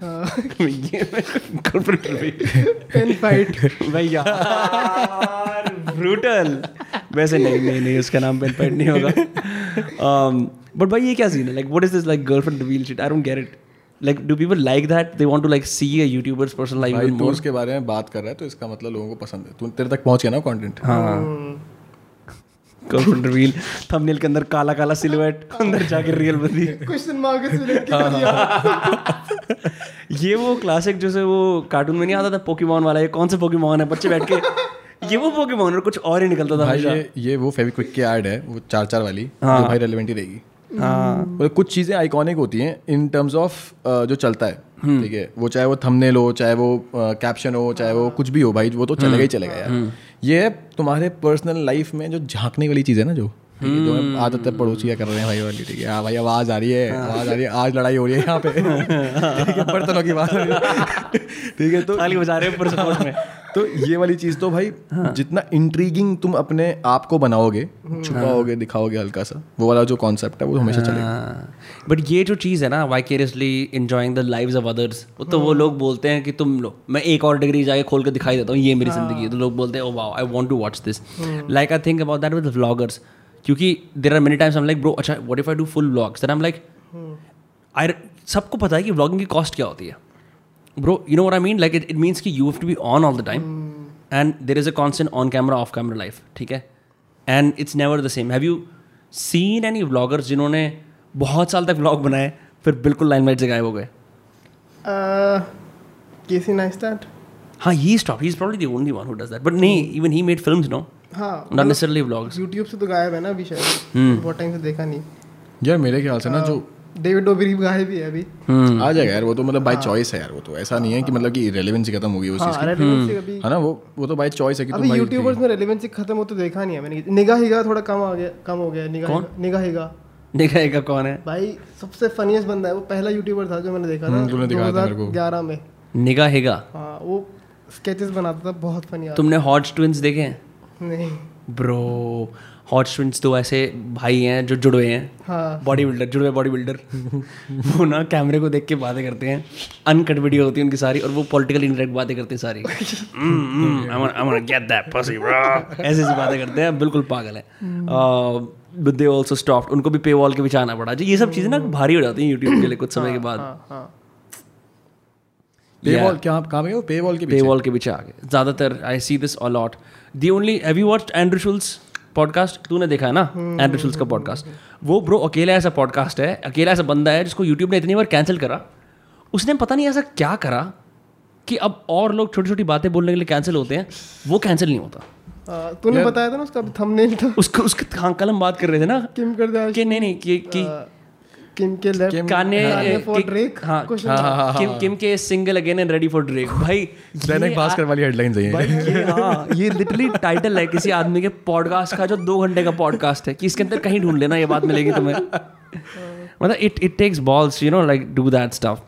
girlfriend reveal pain fight भाई यार ब्रूटल वैसे नहीं नहीं नहीं उसका नाम पेन पेट नहीं होगा। बट भाई ये क्या सीन है? Like what is this like girlfriend reveal shit I don't get it like do people like that they want to like see a YouTubers person life भाई तू उसके बारे में बात कर रहा है तो इसका मतलब लोगों को पसंद है। तू तेरे तक पहुँच गया ना कंटेंट हाँ। गर्लफ्रेंड रिवील थंबनेल के अंदर काला काला सिलुएट अंदर जाके रियल बंदी। क्वेश्चन मार्क से लेके ये वो क्लासिक जैसे वो कार्टून में नहीं आता था पोकेमोन वाला ये कौन सा पोकेमोन है? बच्चे बैठ के। ये वो पोकेमोन और कुछ और ही निकलता था भाई ये ये वो फेविक्विक की ऐड है वो चार चार वाली हाँ। जो भाई रेलिवेंट ही रहेगी। हाँ। और कुछ चीज़ें आइकॉनिक होती हैं इन टर्म्स ऑफ़ जो चलता है। हम्म। ठीक है? वो चाहे वो थंबनेल हो चाहे वो कैप्शन हो चाहे वो कुछ भी हो भाई वो तो चलेगा ही हम्म। चलेगा यार। ये तुम्हारे पर्सनल लाइफ में जो झांकने वाली चीज़ है ना जो जो हम्म। आदत है पड़ोसिया कर रहे हैं भाई वाली ठीक है हाँ भाई आवाज़ आ रही है हाँ। आवाज़ आ रही है आज लड़ाई हो रही है यहाँ पे बर्तनों की बात ठीक है तो खाली बजा रहे हैं में तो ये वाली चीज़ तो भाई हाँ। जितना इंट्रीगिंग तुम अपने आप को बनाओगे हम्म। छुपाओगे दिखाओगे हल्का सा वो वाला जो कॉन्सेप्ट है वो हमेशा चलेगा। बट हाँ। ये जो चीज़ है ना vicariously enjoying the lives of others वो तो वो लोग बोलते हैं कि तुम लो मैं एक और डिग्री जाके खोल के दिखाई देता हूँ ये मेरी ज़िंदगी है। तो लोग बोलते हैं ओ wow I want to watch this like I think about that with vloggers क्योंकि there are many times I like bro अच्छा what if I do full vlogs then I am like I सबको पता है कि vlogging की cost क्या होती है। Bro you know what I mean like it it means कि you have to be on all the time and there is a constant on camera off camera life ठीक है? And it's never the same have you seen any vloggers जिन्होंने बहुत साल तक vlog बनाए फिर बिल्कुल लाइमलाइट से गायब हो गए? केसी नाइस्टैट हाँ he stop he is probably the only one who does that but नहीं even he made films no हाँ नॉट नेसेसरली व्लॉग्स यूट्यूब से तो गायब है ना अभी शायद। हम्म। बहुत टाइम से देखा नहीं। यार मेरे ख्याल से ना जो डेविड डोबरी गायब ही है अभी। हम्म। आ जाएगा यार वो तो मतलब बाय चॉइस है यार वो तो। ऐसा नहीं है कि मतलब कि रेलेवेंसी खत्म हो गई उस चीज़ हाँ रेलेवेंसी अभी की है ना वो वो तो बाय चॉइस है कि तुम अभी यूट्यूबर्स में रेलेवेंसी खत्म हो तो देखा नहीं है मैंने। निगाह निगाहिगा थोड़ा कम आ गया कम हो गया निगाह निगाह निगाहिगा दिखाएगा कौन है? भाई सबसे फनीस्ट बंदा है वो पहला यूट्यूबर था जो मैंने देखा था हम्म, तूने दिखाया था मेरे को। 2011 में। निगाह निगाहेगा हाँ वो स्केचेस बनाता था बहुत फनी तुमने हॉट ट्विंस देखे हैं? नहीं। ब्रो हॉट ट्विंस तो ऐसे भाई हैं जो जुड़े हैं। हाँ। बॉडी बिल्डर जुड़े बॉडी बिल्डर वो ना कैमरे को देख के बातें करते हैं। अनकट वीडियो होती है उनकी सारी और वो पॉलिटिकल इनडायरेक्ट बातें करते हैं सारी। गेट दैट pussy bro ऐसे ऐसी बातें करते हैं। बिल्कुल पागल है। दे आल्सो स्टॉप्ड उनको भी पे वॉल के पीछे आना पड़ा। जी ये सब चीज़ें ना भारी हो जाती हैं यूट्यूब के लिए कुछ समय के बाद। हाँ हाँ। पे वॉल पे हो? के पे के पीछे आ गए ज़्यादातर I see this a lot the only have you watched Andrew Schulz podcast तूने देखा है ना? एंड्रू शुल्स का पॉडकास्ट वो ब्रो अकेला ऐसा पॉडकास्ट है अकेला ऐसा बंदा है जिसको यूट्यूब ने इतनी बार कैंसिल करा। उसने पता नहीं ऐसा क्या करा कि अब और लोग छोटी छोटी बातें बोलने के लिए कैंसिल होते हैं वो कैंसिल नहीं होता। तूने बताया था ना उसका थंबनेल था। उसको उसके हाँ कल हम बात कर रहे थे ना किम कर कि नहीं नहीं कि कि किम के लेफ़्ट काने फॉर ड्रेक हाँ किम किम के single again and ready for Drake भाई दैनिक भास्कर वाली हेडलाइंस है भाई ये हाँ ये लिटरली टाइटल है किसी आदमी के पॉडकास्ट का जो दो घंटे का पॉडकास्ट है। कि इसके अंदर कहीं ढूंढ लेना ये बात मिलेगी तुम्हें। मतलब it it takes balls you know like do that stuff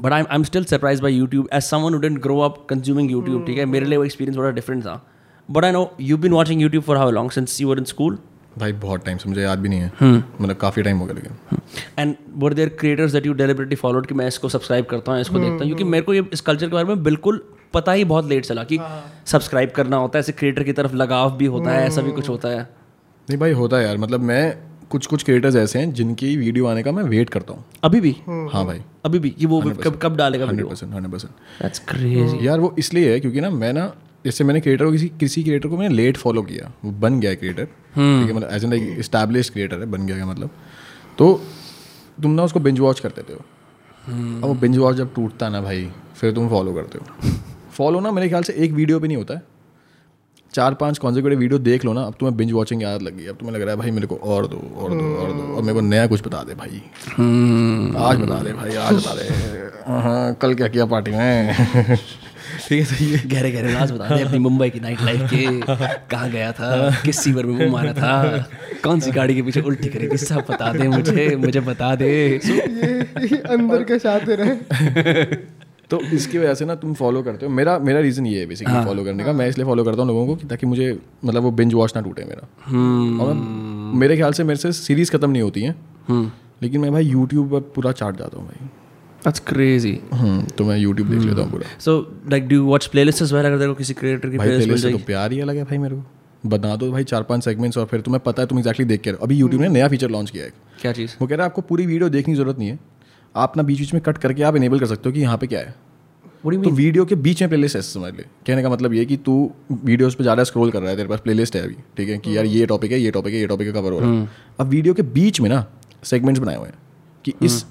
but I am still surprised by YouTube as someone who didn't grow up consuming YouTube ठीक है? मेरे लिए वो एक्सपीरियंस बड़ा डिफरेंट था। But I know you been watching YouTube for how long since you were in school भाई बहुत time से मुझे याद भी नहीं है। हम्म। मतलब काफ़ी टाइम हो गया लेकिन। And were there creators that you deliberately followed कि मैं इसको सब्सक्राइब करता हूँ इसको देखता हूँ? क्योंकि मेरे को ये इस कल्चर के बारे में बिल्कुल पता ही बहुत लेट चला कि सब्सक्राइब करना होता है ऐसे क्रिएटर की तरफ़ लगाव भी होता है ऐसा भी कुछ होता है। नहीं भाई होता है यार। मतलब मैं कुछ कुछ क्रिएटर्स ऐसे हैं जिनकी वीडियो आने का मैं वेट करता हूँ। अभी भी? हाँ भाई। अभी भी? कि वो कब कब डालेगा हंड्रेड परसेंट हंड्रेड परसेंट यार वो इसलिए है क्योंकि ना मैं ना जैसे मैंने क्रिएटर को किसी किसी क्रिएटर को मैंने लेट फॉलो किया वो बन गया क्रिएटर ठीक है मतलब as an like establish creator है बन गया मतलब। तो तुम ना उसको बिंज वॉच करते थे हो। अब वो बिंज वॉच जब टूटता है ना भाई फिर तुम फॉलो करते हो। फॉलो ना मेरे ख्याल से एक वीडियो पे नहीं होता है। चार पाँच कॉन्जिक्यूटिव वीडियो देख लो ना अब तुम्हें बिंज वॉचिंग याद लग गई अब तुम्हें लग रहा है भाई मेरे को और दो और दो और दो। और मेरे को नया कुछ बता दे भाई। आज बता दे भाई आज बता दे। हाँ कल क्या किया पार्टी में ठीक है सही है गहरे गहरे राज बता दे अपनी मुंबई की नाइट लाइफ के कहाँ गया था किस सीवर में मुँह मारा था कौन सी गाड़ी के पीछे उल्टी करी थी सब बता दे मुझे मुझे बता दे। ये ये अंदर के शाते रहे तो इसकी वजह से ना तुम फॉलो करते हो। मेरा मेरा रीज़न ये है बेसिकली फॉलो करने का। मैं इसलिए फॉलो करता हूँ लोगों को ताकि मुझे मतलब वो बिंज वॉच ना टूटे मेरा। और मेरे ख्याल से मेरे से सीरीज़ खत्म नहीं होती हैं। लेकिन मैं भाई यूट्यूब पर पूरा चाट जाता हूँ भाई। दैट्स क्रेजी हम्म, तो मैं यूट्यूब देख लेता हूँ पूरा। So like do watch playlist as well अगर तेरे को किसी क्रिएटर की भाई प्लेलिस्ट तो प्यार ही अलग है भाई मेरे को। बता दो भाई चार पाँच सेगमेंट्स और फिर तुम्हें पता है तुम एक्जैक्टली देख के रहो। अभी यूट्यूब ने नया फीचर लॉन्च किया है क्या चीज़? वो कह रहा है आपको पूरी वीडियो देखने की ज़रूरत नहीं है। आप ना बीच बीच में कट करके आप इनेबल कर सकते हो कि यहाँ पे क्या है। तो वीडियो के बीच में प्लेलिस्ट है समझ ले। कहने का मतलब ये कि तू वीडियोस पे ज़्यादा स्क्रॉल कर रहा है तेरे पास प्लेलिस्ट है अभी ठीक है? कि यार ये टॉपिक है ये टॉपिक है ये टॉपिक कवर हो रहा है। अब वीडियो के बीच में ना सेगमेंट्स बनाए हुए हैं कि इस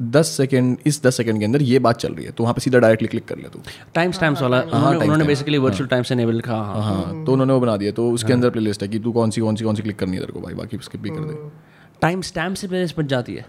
दस सेकेंड इस दस सेकंड के अंदर ये बात चल रही है तो वहाँ पे सीधा डायरेक्टली क्लिक कर ले तू। टाइम स्टैम्प्स वाला उन्होंने उन्होंने बेसिकली वर्चुअल टाइम एनेबल कहा हाँ। हाँ तो उन्होंने वो बना दिया तो उसके अंदर प्लेलिस्ट है कि तू कौन सी कौन सी कौन सी क्लिक करनी है तेरे को भाई बाकी स्किप भी कर दे। टाइम स्टैम्प से प्लेलिस्ट बन जाती है।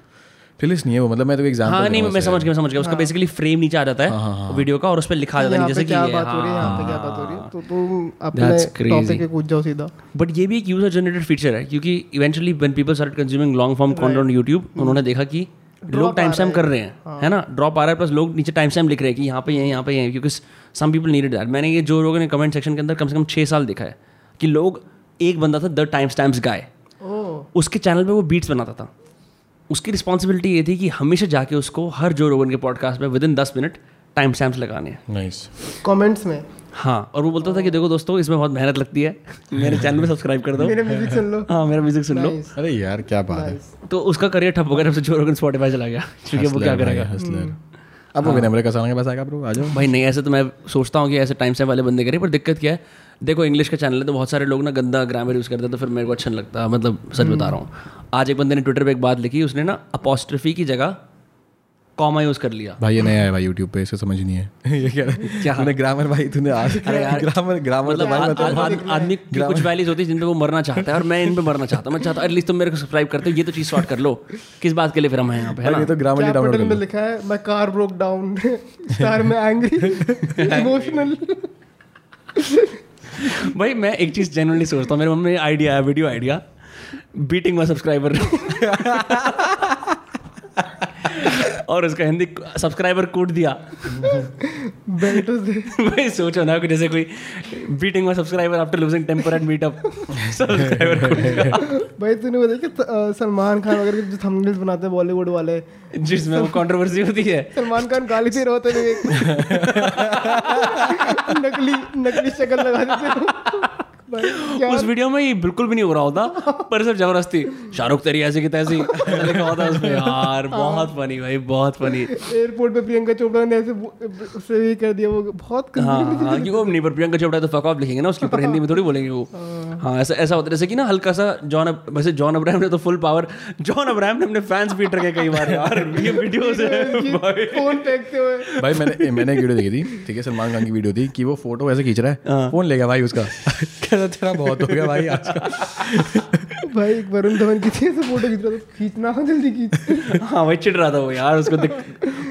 प्लेलिस्ट नहीं है वो मतलब मैं तो एग्ज़ाम्पल हाँ नहीं मैं समझ गया समझ गया उसका बेसिकली फ्रेम नीचे आ जाता है वीडियो का और उस पर लिखा जाता है जैसे कि क्या बात हो रही है यहाँ हाँ, पे क्या बात हो रही है? तो तुम अपने टॉपिक पे कूद जाओ सीधा। बट ये भी एक यूज़र जनरेटेड फीचर है क्योंकि eventually when people start consuming long form content on YouTube उन्होंने देखा कि लोग टाइम स्टैम्प कर रहे हैं है। ना? ड्रॉप आ रहा है प्लस लोग नीचे टाइम स्टैम्प लिख रहे हैं कि यहाँ पे ये यहाँ पे ये क्योंकि सम पीपल नीडेड दैट मैंने ये जो लोगों ने कमेंट सेक्शन के अंदर कम से कम छः साल देखा है कि लोग एक बंदा था द टाइम स्टैम्प्स गाय उसके चैनल पे वो बीट्स बनाता था। उसकी रिस्पॉन्सिबिलिटी ये थी कि हमेशा जाके उसको हर जो रोगन के पॉडकास्ट में विद इन दस मिनट टाइम स्टैम्प्स लगाने हैं। नाइस कमेंट्स में। हाँ। और वो बोलता था कि देखो दोस्तों इसमें बहुत मेहनत लगती है। मेरे चैनल में सब्सक्राइब कर दो। मेरे म्यूज़िक सुन लो। हाँ मेरा म्यूज़िक सुन लो। अरे यार क्या बात है। तो उसका करियर ठप हो गया जब से जो स्पॉटिफाई चला गया। क्योंकि वो क्या करेगा? अब वो विनम्र का के पास आएगा ब्रो आ जाओ। भाई नहीं ऐसे तो मैं सोचता हूँ कि ऐसे टाइम स्टैम्प वाले बंदे करें पर दिक्कत क्या है? देखो इंग्लिश का चैनल है तो बहुत सारे लोग ना गंदा ग्रामर यूज़ करते हैं तो फिर मेरे को अच्छा नहीं लगता मतलब सच बता रहा हूँ। आज एक बंदे ने ट्विटर पर एक बात लिखी उसने ना अपोस्ट्रफी की जगह कॉमा यूज़ कर लिया। भाई ये नया है भाई यूट्यूब पे इसे समझ नहीं है। ये क्या क्या? तूने ग्रामर भाई तूने आज अरे यार, ग्रामर ग्रामर तो मतलब भाई मतलब आदमी की कुछ वैल्यूज़ होती है जिन पे वो मरना चाहता है और मैं इन पे मरना चाहता हूँ। मैं चाहता हूँ एटलीस्ट तुम मेरे को सब्सक्राइब करते हो ये तो चीज़ सॉर्ट कर लो। किस बात के लिए फिर हम हैं यहाँ पे है भाई, ना? ये तो ग्रामर ही डाउनलोड में लिखा है my car broke down star में एंग्री इमोशनल भाई मैं एक चीज़ जनरली सोचता हूँ मेरे मन में आइडिया है video idea beating my subscriber और उसका हिंदी सब्सक्राइबर कूट दिया। भाई सोचो ना कि जैसे कोई beating my subscriber after losing temper at meetup subscriber कूट दिया। भाई तूने देखा अ, सलमान खान वगैरह जो थंबनेल्स बनाते हैं बॉलीवुड वाले। जिसमें वो कंट्रोवर्सी होती है। सलमान खान गाली दे रहे होते हैं नकली नकली शक्ल लगा देते हैं उस वीडियो में ये बिल्कुल भी नहीं हो रहा होता पर सिर्फ़ ज़बरदस्ती शाहरुख तेरी ऐसी की तैसी। लिखा होता उसमें यार बहुत फनी भाई बहुत फनी एयरपोर्ट पे प्रियंका चोपड़ा ने ऐसे उससे ये कर दिया वो बहुत हाँ हाँ कि वो नहीं पर प्रियंका चोपड़ा तो फक ऑफ़ लिखेंगे ना उसके ऊपर हिंदी में थोड़ी बोलेंगे वो। हाँ। ऐसा ऐसा होता है जैसे कि ना हल्का सा जॉन वैसे जॉन अब्राहम ने तो फुल पावर जॉन अब्राहम ने अपने फैंस बीट रखे कई बार यार ये वीडियोस है भाई। फ़ोन फेंकते हुए। भाई मैंने मैंने एक वीडियो देखी थी ठीक है सलमान खान की वीडियो थी कि वो फ़ोटो ऐसे खींच रहा हाँ। है। फ़ोन ले गया भाई उसका। कहता तेरा बहुत हो गया भाई आज भाई एक वरुण धवन की थी फ़ोटो खींच रहा था खींचना हाँ जल्दी खींच। हाँ भाई चिढ़ रहा था वो यार उसको देख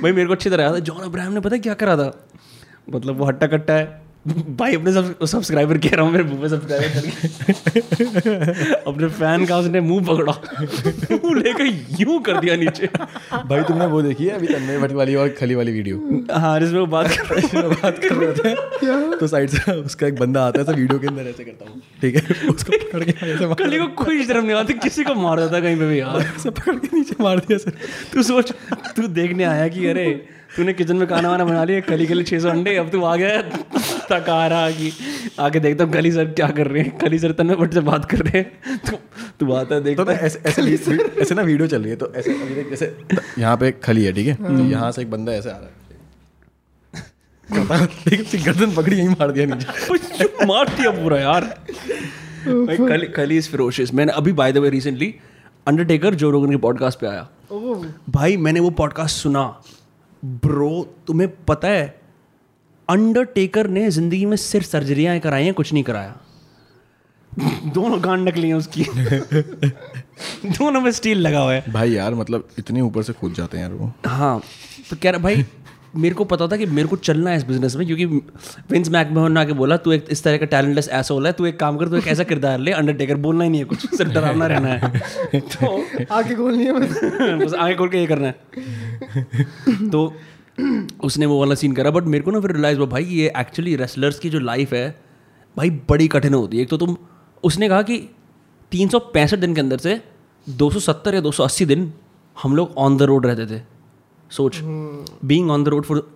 भाई मेरे को अच्छी तरह याद है जॉन अब्राहम ने पता क्या करा था? मतलब वो हट्टा कट्टा है भाई अपने सब सब्सक्राइबर कह रहा हूँ मेरे मुँह पे सब्सक्राइबर कर अपने फ़ैन का उसने मुँह पकड़ा। मुँह लेकर यूँ कर दिया नीचे। भाई तुमने वो देखी है अभी तन्मय भट्ट वाली और खली वाली वीडियो? हाँ जिसमें वो बात कर रहा है बात कर रहे थे। तो साइड से उसका एक बंदा आता है ऐसा वीडियो के अंदर ऐसे करता हूँ। ठीक है? उसको पकड़ के ऐसे मार- को कोई शर्म नहीं आती किसी को मार देता कहीं पे भी यार। ऐसे पकड़ के नीचे मार दिया सर। तू सोच तू देखने आया कि अरे तूने किचन में खाना वाना बना लिया कली के लिए छः सौ अंडे अब तू आ गया तक आ रहा कि। आके देखता हूँ कली सर क्या कर रहे हैं कली सर तन्मय भट्ट से बात कर रहे हैं। तू तू आता है तो देखता ऐसे ऐसे ऐसे ना वीडियो चल रही है तो ऐसे अभी जैसे यहाँ पे खली है ठीक है? तो यहाँ से एक बंदा ऐसे आ रहा है। गर्दन पकड़ी यहीं मार दिया नीचे। मार दिया पूरा यार? भाई कली कली इज़ फिरोशियस मैंने अभी by the way recently undertaker Joe Rogan के पॉडकास्ट पे आया। भाई मैंने वो पॉडकास्ट सुना। ब्रो तुम्हें पता है अंडरटेकर ने ज़िंदगी में सिर्फ़ सर्जरियाँ कराई हैं कुछ नहीं कराया। दोनों गांड निकली हैं उसकी। दोनों में स्टील लगा हुआ है। भाई यार मतलब इतने ऊपर से कूद जाते हैं यार वो। हाँ तो कह रहा भाई मेरे को पता था कि मेरे को चलना है इस बिज़नेस में क्योंकि विंस मैकमोहन ने आके बोला तू एक इस तरह का टैलेंटलेस ऐसा होला है तू एक काम कर तू एक ऐसा किरदार ले अंडरटेकर बोलना ही नहीं है कुछ सिर्फ़ डरावना रहना है. तो आगे खोलनी है बस। आगे खोल के ये करना है। तो उसने वो वाला सीन करा बट मेरे को ना फिर रियलाइज़ हुआ भाई ये एक्चुअली रेसलर्स की जो लाइफ है भाई बड़ी कठिन होती है। एक तो तुम उसने कहा कि तीन दिन के अंदर से 270 या 280 दिन हम लोग ऑन द रोड रहते थे। सोच। Being on the road for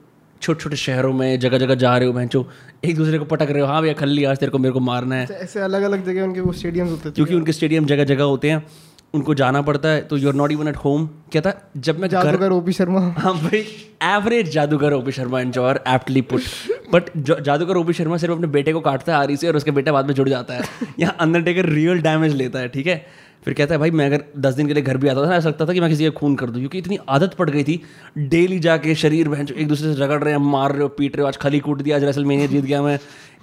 छोटे छोटे शहरों में जगह जगह जा रहे हो बहनचो एक दूसरे को पटक रहे हो हाँ भैया खल्ली आज तेरे को मेरे को मारना है। ऐसे अलग अलग जगह उनके वो स्टेडियम होते थे। क्योंकि उनके स्टेडियम जगह जगह होते हैं। उनको जाना पड़ता है तो you are not even at home क्या था? जब मैं जादूगर ओपी शर्मा। हाँ भाई एवरेज जादूगर O P Sharma enjoyer aptly put but जादूगर ओपी शर्मा सिर्फ़ अपने बेटे को काटता है आरी से और उसके बेटा बाद में जुड़ जाता है। यहाँ अंडरटेकर रियल डैमेज लेता है ठीक है? फिर कहता है भाई मैं अगर दस दिन के लिए घर भी आता था ना ऐसा लगता था कि मैं किसी का खून कर दूँ क्योंकि इतनी आदत पड़ गई थी। डेली जाके शरीर बहन एक दूसरे से रगड़ रहे हैं मार रहे हो पीट रहे हो आज खली कूट दिया आज रेसल मैंने जीत गया मैं।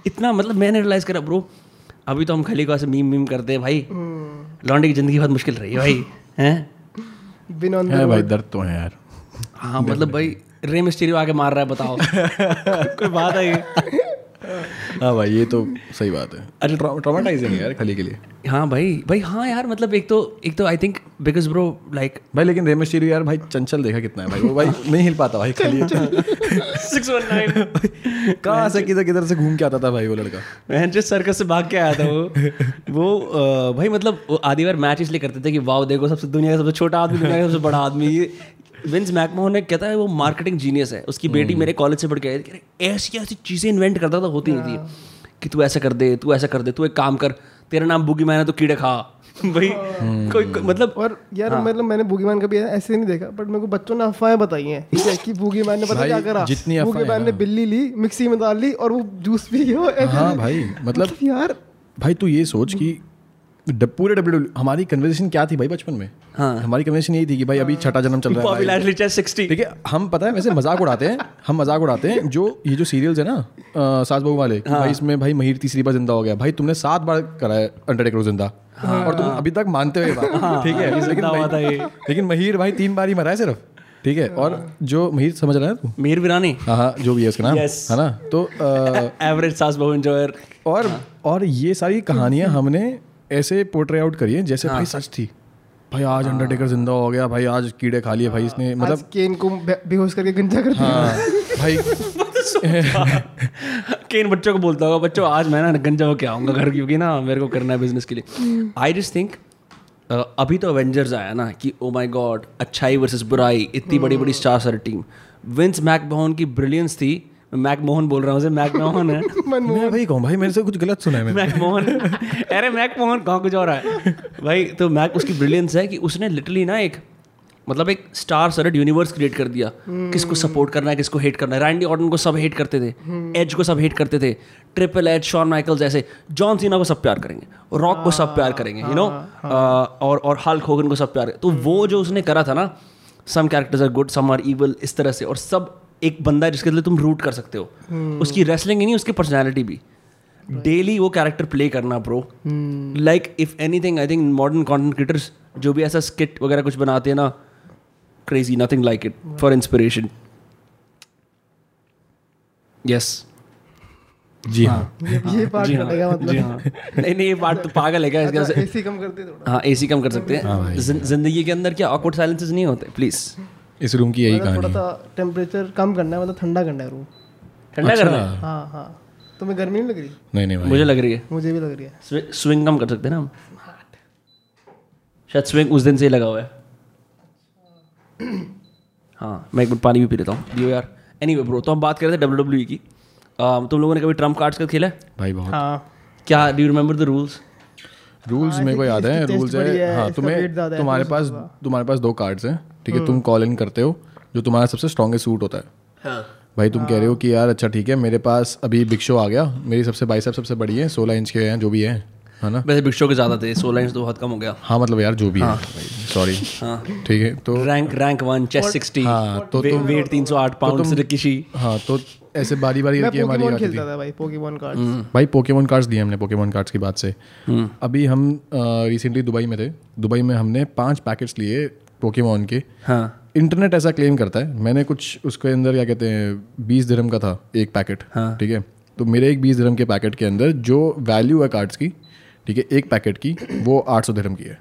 इतना मतलब मैंने रियलाइज़ करा ब्रो अभी तो हम खली को ऐसे मीम मीम करते हैं भाई। लॉन्डे की ज़िंदगी बहुत मुश्किल रही है भाई हैं? बिन ऑन है भाई दर्द तो है यार। हाँ मतलब भाई रे मिस्टीरियो आके मार रहा है बताओ। कोई बात है हाँ भाई ये तो सही बात है। अच्छा ट्रामाटाइजिंग है यार खली के लिए। हाँ भाई भाई हाँ यार मतलब एक तो एक तो I think because bro like भाई लेकिन रेमेश रेमस्टीरियो यार भाई चंचल देखा कितना है भाई। वो भाई नहीं हिल पाता भाई खली। Six one nine. कहाँ से किधर किधर से घूम के आता था भाई वो लड़का? मैं जिस सर्कस से भाग के आया था वो वो भाई मतलब वो आधी बार मैच इसलिए करते थे कि वाओ देखो सबसे दुनिया का सबसे छोटा आदमी दुनिया का सबसे बड़ा आदमी। ये विंस मैकमोहन ने कहता है वो मार्केटिंग जीनियस है। उसकी बेटी मेरे कॉलेज से पढ़ के आई थी ऐसी ऐसी चीज़ें इन्वेंट करता था होती नहीं थी। कि तू ऐसा कर दे तू ऐसा कर दे तू एक काम कर तेरा नाम बुगी मैन है तो कीड़े खा। भाई कोई कोई- मतलब और यार हाँ। मतलब मैंने बूगीमैन कभी ऐसे नहीं देखा बट मेरे को बच्चों ने अफवाहें बताई हैं ठीक है कि बूगीमैन ने पता क्या करा? जितनी अफवाहें बूगीमैन ने बिल्ली ली मिक्सी में डाल ली और वो जूस पी गया हाँ भाई मतलब यार भाई तू ये सोच कि पूरे डब्ल्यू हमारी कन्वर्सेशन क्या थी भाई बचपन में? हाँ। हमारी कन्वर्सेशन यही थी कि भाई अभी छठा जन्म चल रहा है ठीक है हम पता है वैसे मज़ाक उड़ाते हैं हम मज़ाक उड़ाते हैं जो ये जो सीरियल्स है ना सास बहू वाले कि भाई इसमें भाई महिर तीसरी बार ज़िंदा हो गया। भाई तुमने सात बार करा है अंडरटेकर ज़िंदा। और तुम अभी तक मानते हुए ठीक है लेकिन लेकिन महिर भाई तीन बार ही मरा है सिर्फ़। ठीक है और जो महिर समझ रहा है तू? मीर विरानी। हाँ हाँ जो भी है उसका नाम। Yes. है ना? तो एवरेज सास बहु एंजॉयर और और ये सारी कहानियाँ हमने ऐसे पोर्ट्रे आउट करिए जैसे भाई सच थी। भाई आज अंडरटेकर ज़िंदा हो गया भाई आज कीड़े खा लिए भाई इसने मतलब केन को बेहोश करके गंजा कर दिया। हाँ भाई। केन बच्चों को बोलता होगा बच्चों आज मैं ना गंजा होके आऊँगा घर क्योंकि ना मेरे को करना है बिज़नेस के लिए। आई जस्ट थिंक अभी तो अवेंजर्स आया ना कि ओ माय गॉड अच्छाई वर्सेस बुराई इतनी बड़ी बड़ी star sir team Vince McMahon की ब्रिलियंस थी मैकमोहन बोल रहा हूँ उसे मैकमोहन है। मैं भाई कहूँ भाई मेरे से कुछ गलत सुना है मैंने। मैकमोहन। अरे मैकमोहन कहाँ कुछ और है? भाई तो मैक उसकी ब्रिलियंस है कि उसने लिटरली ना एक मतलब एक स्टार सरड यूनिवर्स क्रिएट कर दिया। hmm. किसको सपोर्ट करना है किसको हेट करना है। रैंडी ऑर्टन को सब हेट करते थे एज को सब हेट करते थे ट्रिपल एच शॉन माइकल जैसे जॉन सीना को सब प्यार करेंगे रॉक ah, को सब प्यार करेंगे you ah, no you know? ah. और और हाल्क होगन को सब प्यार तो hmm. वो जो उसने करा था ना some characters are good some are evil इस तरह से और सब एक बंदा है जिसके लिए तुम रूट कर सकते हो। उसकी रेसलिंग ही नहीं उसकी पर्सनैलिटी भी। डेली वो कैरेक्टर प्ले करना bro like if anything I think modern content creators जो भी ऐसा स्किट वगैरह कुछ बनाते हैं ना crazy nothing like it for inspiration yes जी हाँ। ये ये पार्ट जी हाँ। कटेगा जी मतलब? हाँ। नहीं नहीं ये बात तो पागल है क्या इसके से? एसी कम कर दे थोड़ा। हाँ एसी कम कर सकते हैं। ज़िंदगी के अंदर क्या ऑकवर्ड साइलेंसेस नहीं होते? प्लीज़ इस रूम की यही मतलब थोड़ा कहानी है। सा टेम्परेचर कम करना है मतलब ठंडा करना है रूम ठंडा अच्छा। करना है? हाँ हाँ। तुम्हें गर्मी नहीं लग रही? नहीं नहीं भाई। मुझे लग रही है। मुझे भी लग रही है। स्विंग कम कर सकते हैं ना हम? शायद स्विंग उस दिन से ही लगा हुआ है। हाँ मैं एक मिनट पानी भी पी लेता हूँ। दियो यार। एनी वे ब्रो तो हम बात कर रहे थे डब्ल्यू डब्ल्यू की। तुम लोगों ने कभी ट्रंप कार्ड्स का खेला है? भाई बहुत। हाँ। क्या do you remember the rules rules मेरे को याद है रूल्स है। है, हाँ तुम्हें है, तुम्हारे तो पास तुम्हारे पास दो कार्ड्स हैं ठीक है? तुम कॉल इन करते हो जो तुम्हारा सबसे स्ट्रॉन्गेस्ट सूट होता है। हाँ। भाई तुम कह रहे हो कि यार अच्छा ठीक है मेरे पास अभी बिग शो आ गया मेरी सबसे बाइसेप सबसे बड़ी है सोलह इंच के हैं जो भी हैं है ना? वैसे बिग शो के ज़्यादा थे सोलह इंच तो बहुत कम हो गया। हाँ मतलब यार जो भी है सॉरी हाँ। ठीक है तो rank rank one chest sixty हाँ तो तुम वेट तीन सौ आठ पाउंड हाँ तो ऐसे बारी बारी करके हमारी आती थी भाई पोकेमोन कार्ड भाई पोकेमोन कार्ड्स दिए हमने पोकेमोन कार्ड्स की बात से। अभी हम रिसेंटली दुबई में थे। दुबई में हमने पाँच पैकेट्स लिए पोकेमोन के। हाँ। इंटरनेट ऐसा क्लेम करता है। मैंने कुछ उसके अंदर क्या कहते हैं बीस दिरम का था एक पैकेट हाँ। ठीक है? तो मेरे एक बीस दिरम के पैकेट के अंदर जो वैल्यू है कार्ड्स की ठीक है एक पैकेट की वो आठ सौ धर्म की है।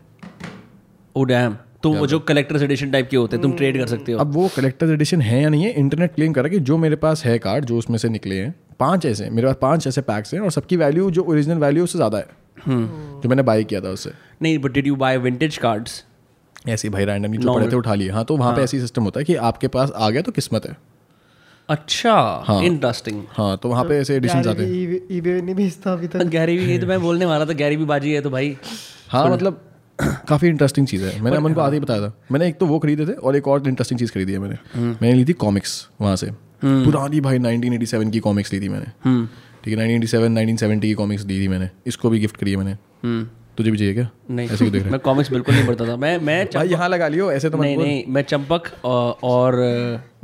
ओ डैम तो वो जो कलेक्टर्स एडिशन टाइप के होते हैं तुम ट्रेड कर सकते हो। अब वो कलेक्टर्स एडिशन है या नहीं है इंटरनेट क्लेम कर है कि जो मेरे पास है कार्ड जो उसमें से निकले हैं पाँच ऐसे हैं मेरे पास पाँच ऐसे पैक्स हैं और सबकी वैल्यू जो ओरिजिनल वैल्यू उससे ज़्यादा है। जो मैंने बाई किया था उससे। नहीं but did you buy vintage cards ऐसे भाई रैंडमली जो पड़े थे उठा लिए। हाँ तो वहाँ पे ऐसी सिस्टम होता है कि आपके पास आ गया तो किस्मत है। अच्छा इंटरेस्टिंग हाँ तो वहाँ पे ऐसे एडिशन आते हैं। ईबे नहीं भेजता अभी तक गैरी भी ये तो मैं बोलने वाला था गैरी भी बाजी है तो भाई। हाँ मतलब काफ़ी इंटरेस्टिंग चीज़ है। मैंने अमन को आगे ही बताया था। मैंने एक तो वो खरीदे थे और एक और इंटरेस्टिंग चीज़ खरीदी है मैंने। मैंने ली थी कॉमिक्स वहाँ से। पुरानी भाई 1987 की कॉमिक्स ली थी मैंने। ठीक है 1987 1970 की कॉमिक्स ली थी मैंने। इसको भी गिफ्ट करी है मैंने। तुझे भी चाहिए क्या? नहीं। ऐसे देख रहे मैं कॉमिक्स बिल्कुल नहीं पढ़ता था। मैं मैं भाई यहाँ लगा लियो ऐसे तो नहीं नहीं मैं चंपक और, और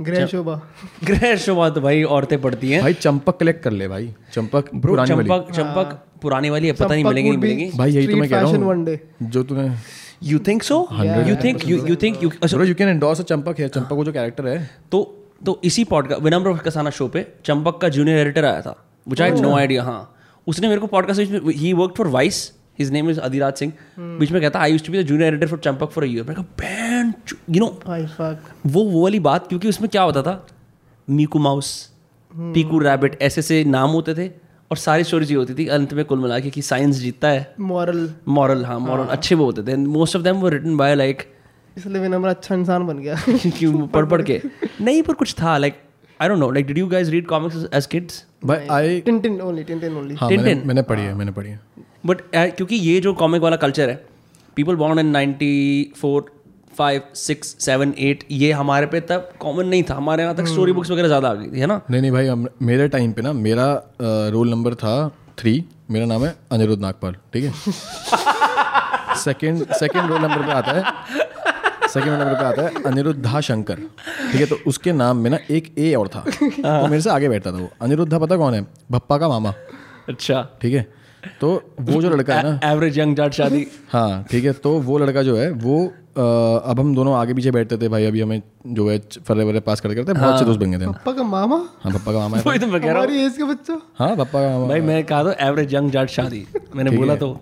ग्रह शोभा। गृह शोभा तो भाई औरतें पढ़ती हैं। भाई चंपक कलेक्ट कर ले भाई। चंपक पुरानी वाली। चंपक चंपक पुरानी वाली है पता नहीं मिलेंगी नहीं मिलेंगी। भाई यही तो मैं कह रहा हूँ। जो तूने you think so you think you you think you bro you can endorse a Champak है। चंपक वो जो कैरेक्टर है। तो तो इसी पॉडकास्ट विनम्र कसाना शो पे चंपक का जूनियर एडिटर आया था विच आई नो आइडिया हाँ। उसने मेरे को podcast he work for Vice his name is Adhiraj Singh बीच में कहता I used to be the junior editor for Champak for year मैंने कहा बैन यू नो वो वो वाली बात क्योंकि उसमें क्या होता था? मीकू माउस पीकू रैबिट ऐसे से नाम होते थे और सारी स्टोरीज ये होती थी अंत में कुल मिला के कि साइंस जीतता है। मॉरल मॉरल हाँ मॉरल अच्छे वो होते थे। मोस्ट ऑफ़ देम वो रिटन बाय लाइक इसलिए विनम्र अच्छा इंसान बन गया। क्यों पढ़ पढ़ के। नहीं पर कुछ था like I don't know like did you guys read comics as kids भाई I Tintin only Tintin only हाँ मैंने, मैंने पढ़ी है मैंने पढ़ी है। बट क्योंकि ये जो कॉमिक वाला कल्चर है people born in ninety four five six seven eight ये हमारे पे तब कॉमन नहीं था। हमारे यहाँ तक स्टोरी बुक्स वगैरह ज़्यादा आ गई थी है ना? नहीं नहीं भाई मेरे टाइम पे ना मेरा रोल नंबर था थ्री मेरा नाम है अनिरुद्ध नागपाल ठीक है? सेकेंड सेकेंड रोल नंबर पे आता है सेकंड नंबर पे आता है अनिरुद्धा शंकर ठीक है? तो उसके नाम में ना एक ए और था। तो मेरे से आगे बैठता था वो। अनिरुद्धा पता कौन है? भप्पा का मामा। अच्छा। ठीक है? तो वो जो लड़का है ना एवरेज यंग जाट शादी। हाँ ठीक है तो वो लड़का जो है वो अब हम दोनों आगे पीछे बैठते थे भाई अभी हमें जो है फर्रे वर्रे पास करते करते बहुत से दोस्त बन गए थे हम। पापा का मामा? हाँ पप्पा का मामा है। वही तो मैं कह रहा हूँ। हमारी एज का बच्चा? हाँ पप्पा का मामा भाई मैं कहा तो एवरेज यंग जाट शादी। मैंने बोला तो।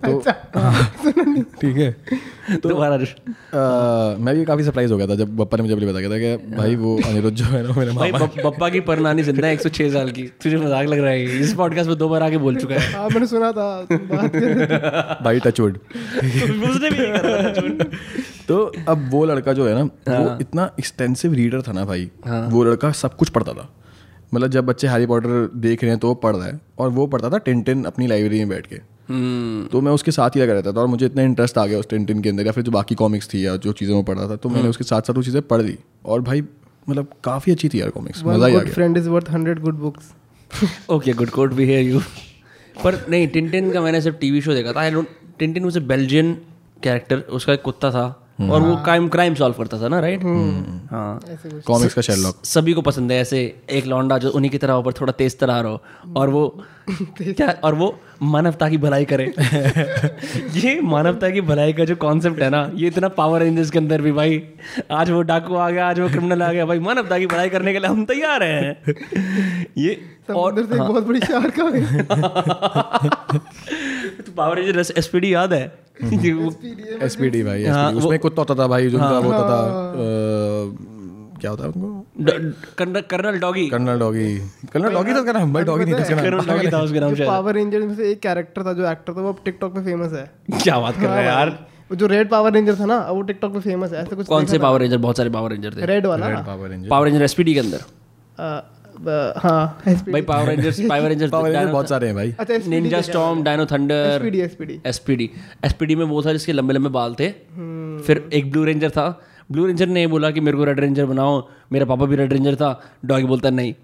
ठीक है। अ, मैं भी काफ़ी सरप्राइज़ हो गया था जब पप्पा ने मुझे पहले बताया था कि भाई वो अनिरुद्ध जो है ना मेरे मामा पप्पा की परनानी ज़िंदा है 106 साल की। तुझे मज़ाक लग रहा है। इस पॉडकास्ट में दो बार आके बोल चुका है। हाँ मैंने सुना था। भाई टचवुड उसने भी। तो अब वो लड़का जो है ना वो इतना एक्सटेंसिव रीडर था ना भाई। वो लड़का सब कुछ पढ़ता था। मतलब जब बच्चे हैरी पॉटर देख रहे हैं तो वो पढ़ रहा है। और वो पढ़ता था टिन अपनी लाइब्रेरी में बैठ के। हम्म, तो मैं उसके साथ ही लगा रहता था और मुझे इतना इंटरेस्ट आ गया उस टिन के अंदर या फिर जो बाकी कॉमिक्स थी या जो चीज़ें वो पढ़ रहा था तो मैंने उसके साथ साथ वो चीज़ें पढ़ ली। और भाई मतलब काफ़ी अच्छी थी यार कॉमिक्स मज़ा ही आ गुड गया। Friend is worth hundred good books okay good quote भी है यू पर नहीं टिंटिन का मैंने सिर्फ़ टीवी शो देखा था। I don't Tintin was a Belgian character उसका एक कुत्ता था। और वो क्राइम क्राइम सॉल्व करता था ना राइट हाँ। कॉमिक्स का शेरलॉक सभी को पसंद है ऐसे एक लौंडा जो उन्हीं की तरह ऊपर थोड़ा तेज तरार हो और वो क्या और वो मानवता की भलाई करे। ये मानवता की भलाई का जो कॉन्सेप्ट है ना ये इतना पावर रेंजर्स के अंदर भी भाई। आज वो डाकू आ गया आज वो क्रिमिनल आ गया भाई मानवता की भलाई करने के लिए हम तैयार हैं। ये और से एक बहुत बड़ी शार्क आ गई। तो पावर रेंजर एसपीडी याद है? एस पी डी भाई हाँ, उसमें कुत्ता होता था भाई जो वो होता था क्या होता है उनको? Colonel colonel doggy. Colonel doggy. Colonel doggy था उसका नाम भाई? डॉगी नहीं था उसका कर्नल डॉगी था उसका नाम पावर रेंजर में से एक कैरेक्टर था जो एक्टर था वो अब टिकटॉक पे फ़ेमस है। क्या बात कर रहे हैं यार। जो रेड पावर रेंजर था ना वो टिकटॉक पे फ़ेमस है ऐसे कुछ कौन से पावर रेंजर बहुत सारे पावर रेंजर थे। रेड वाला? Power ranger power ranger SPD के अंदर। हाँ भाई power rangers power rangers power ranger बहुत सारे हैं भाई। अच्छा ninja storm dino thunder SPD SPD SPD SPD में वो था जिसके लंबे लंबे बाल थे। हम्म। फिर एक ब्लू रेंजर था। ब्लू रेंजर ने बोला कि मेरे को रेड रेंजर बनाओ मेरा पापा भी रेड रेंजर था। डॉगी बोलता नहीं.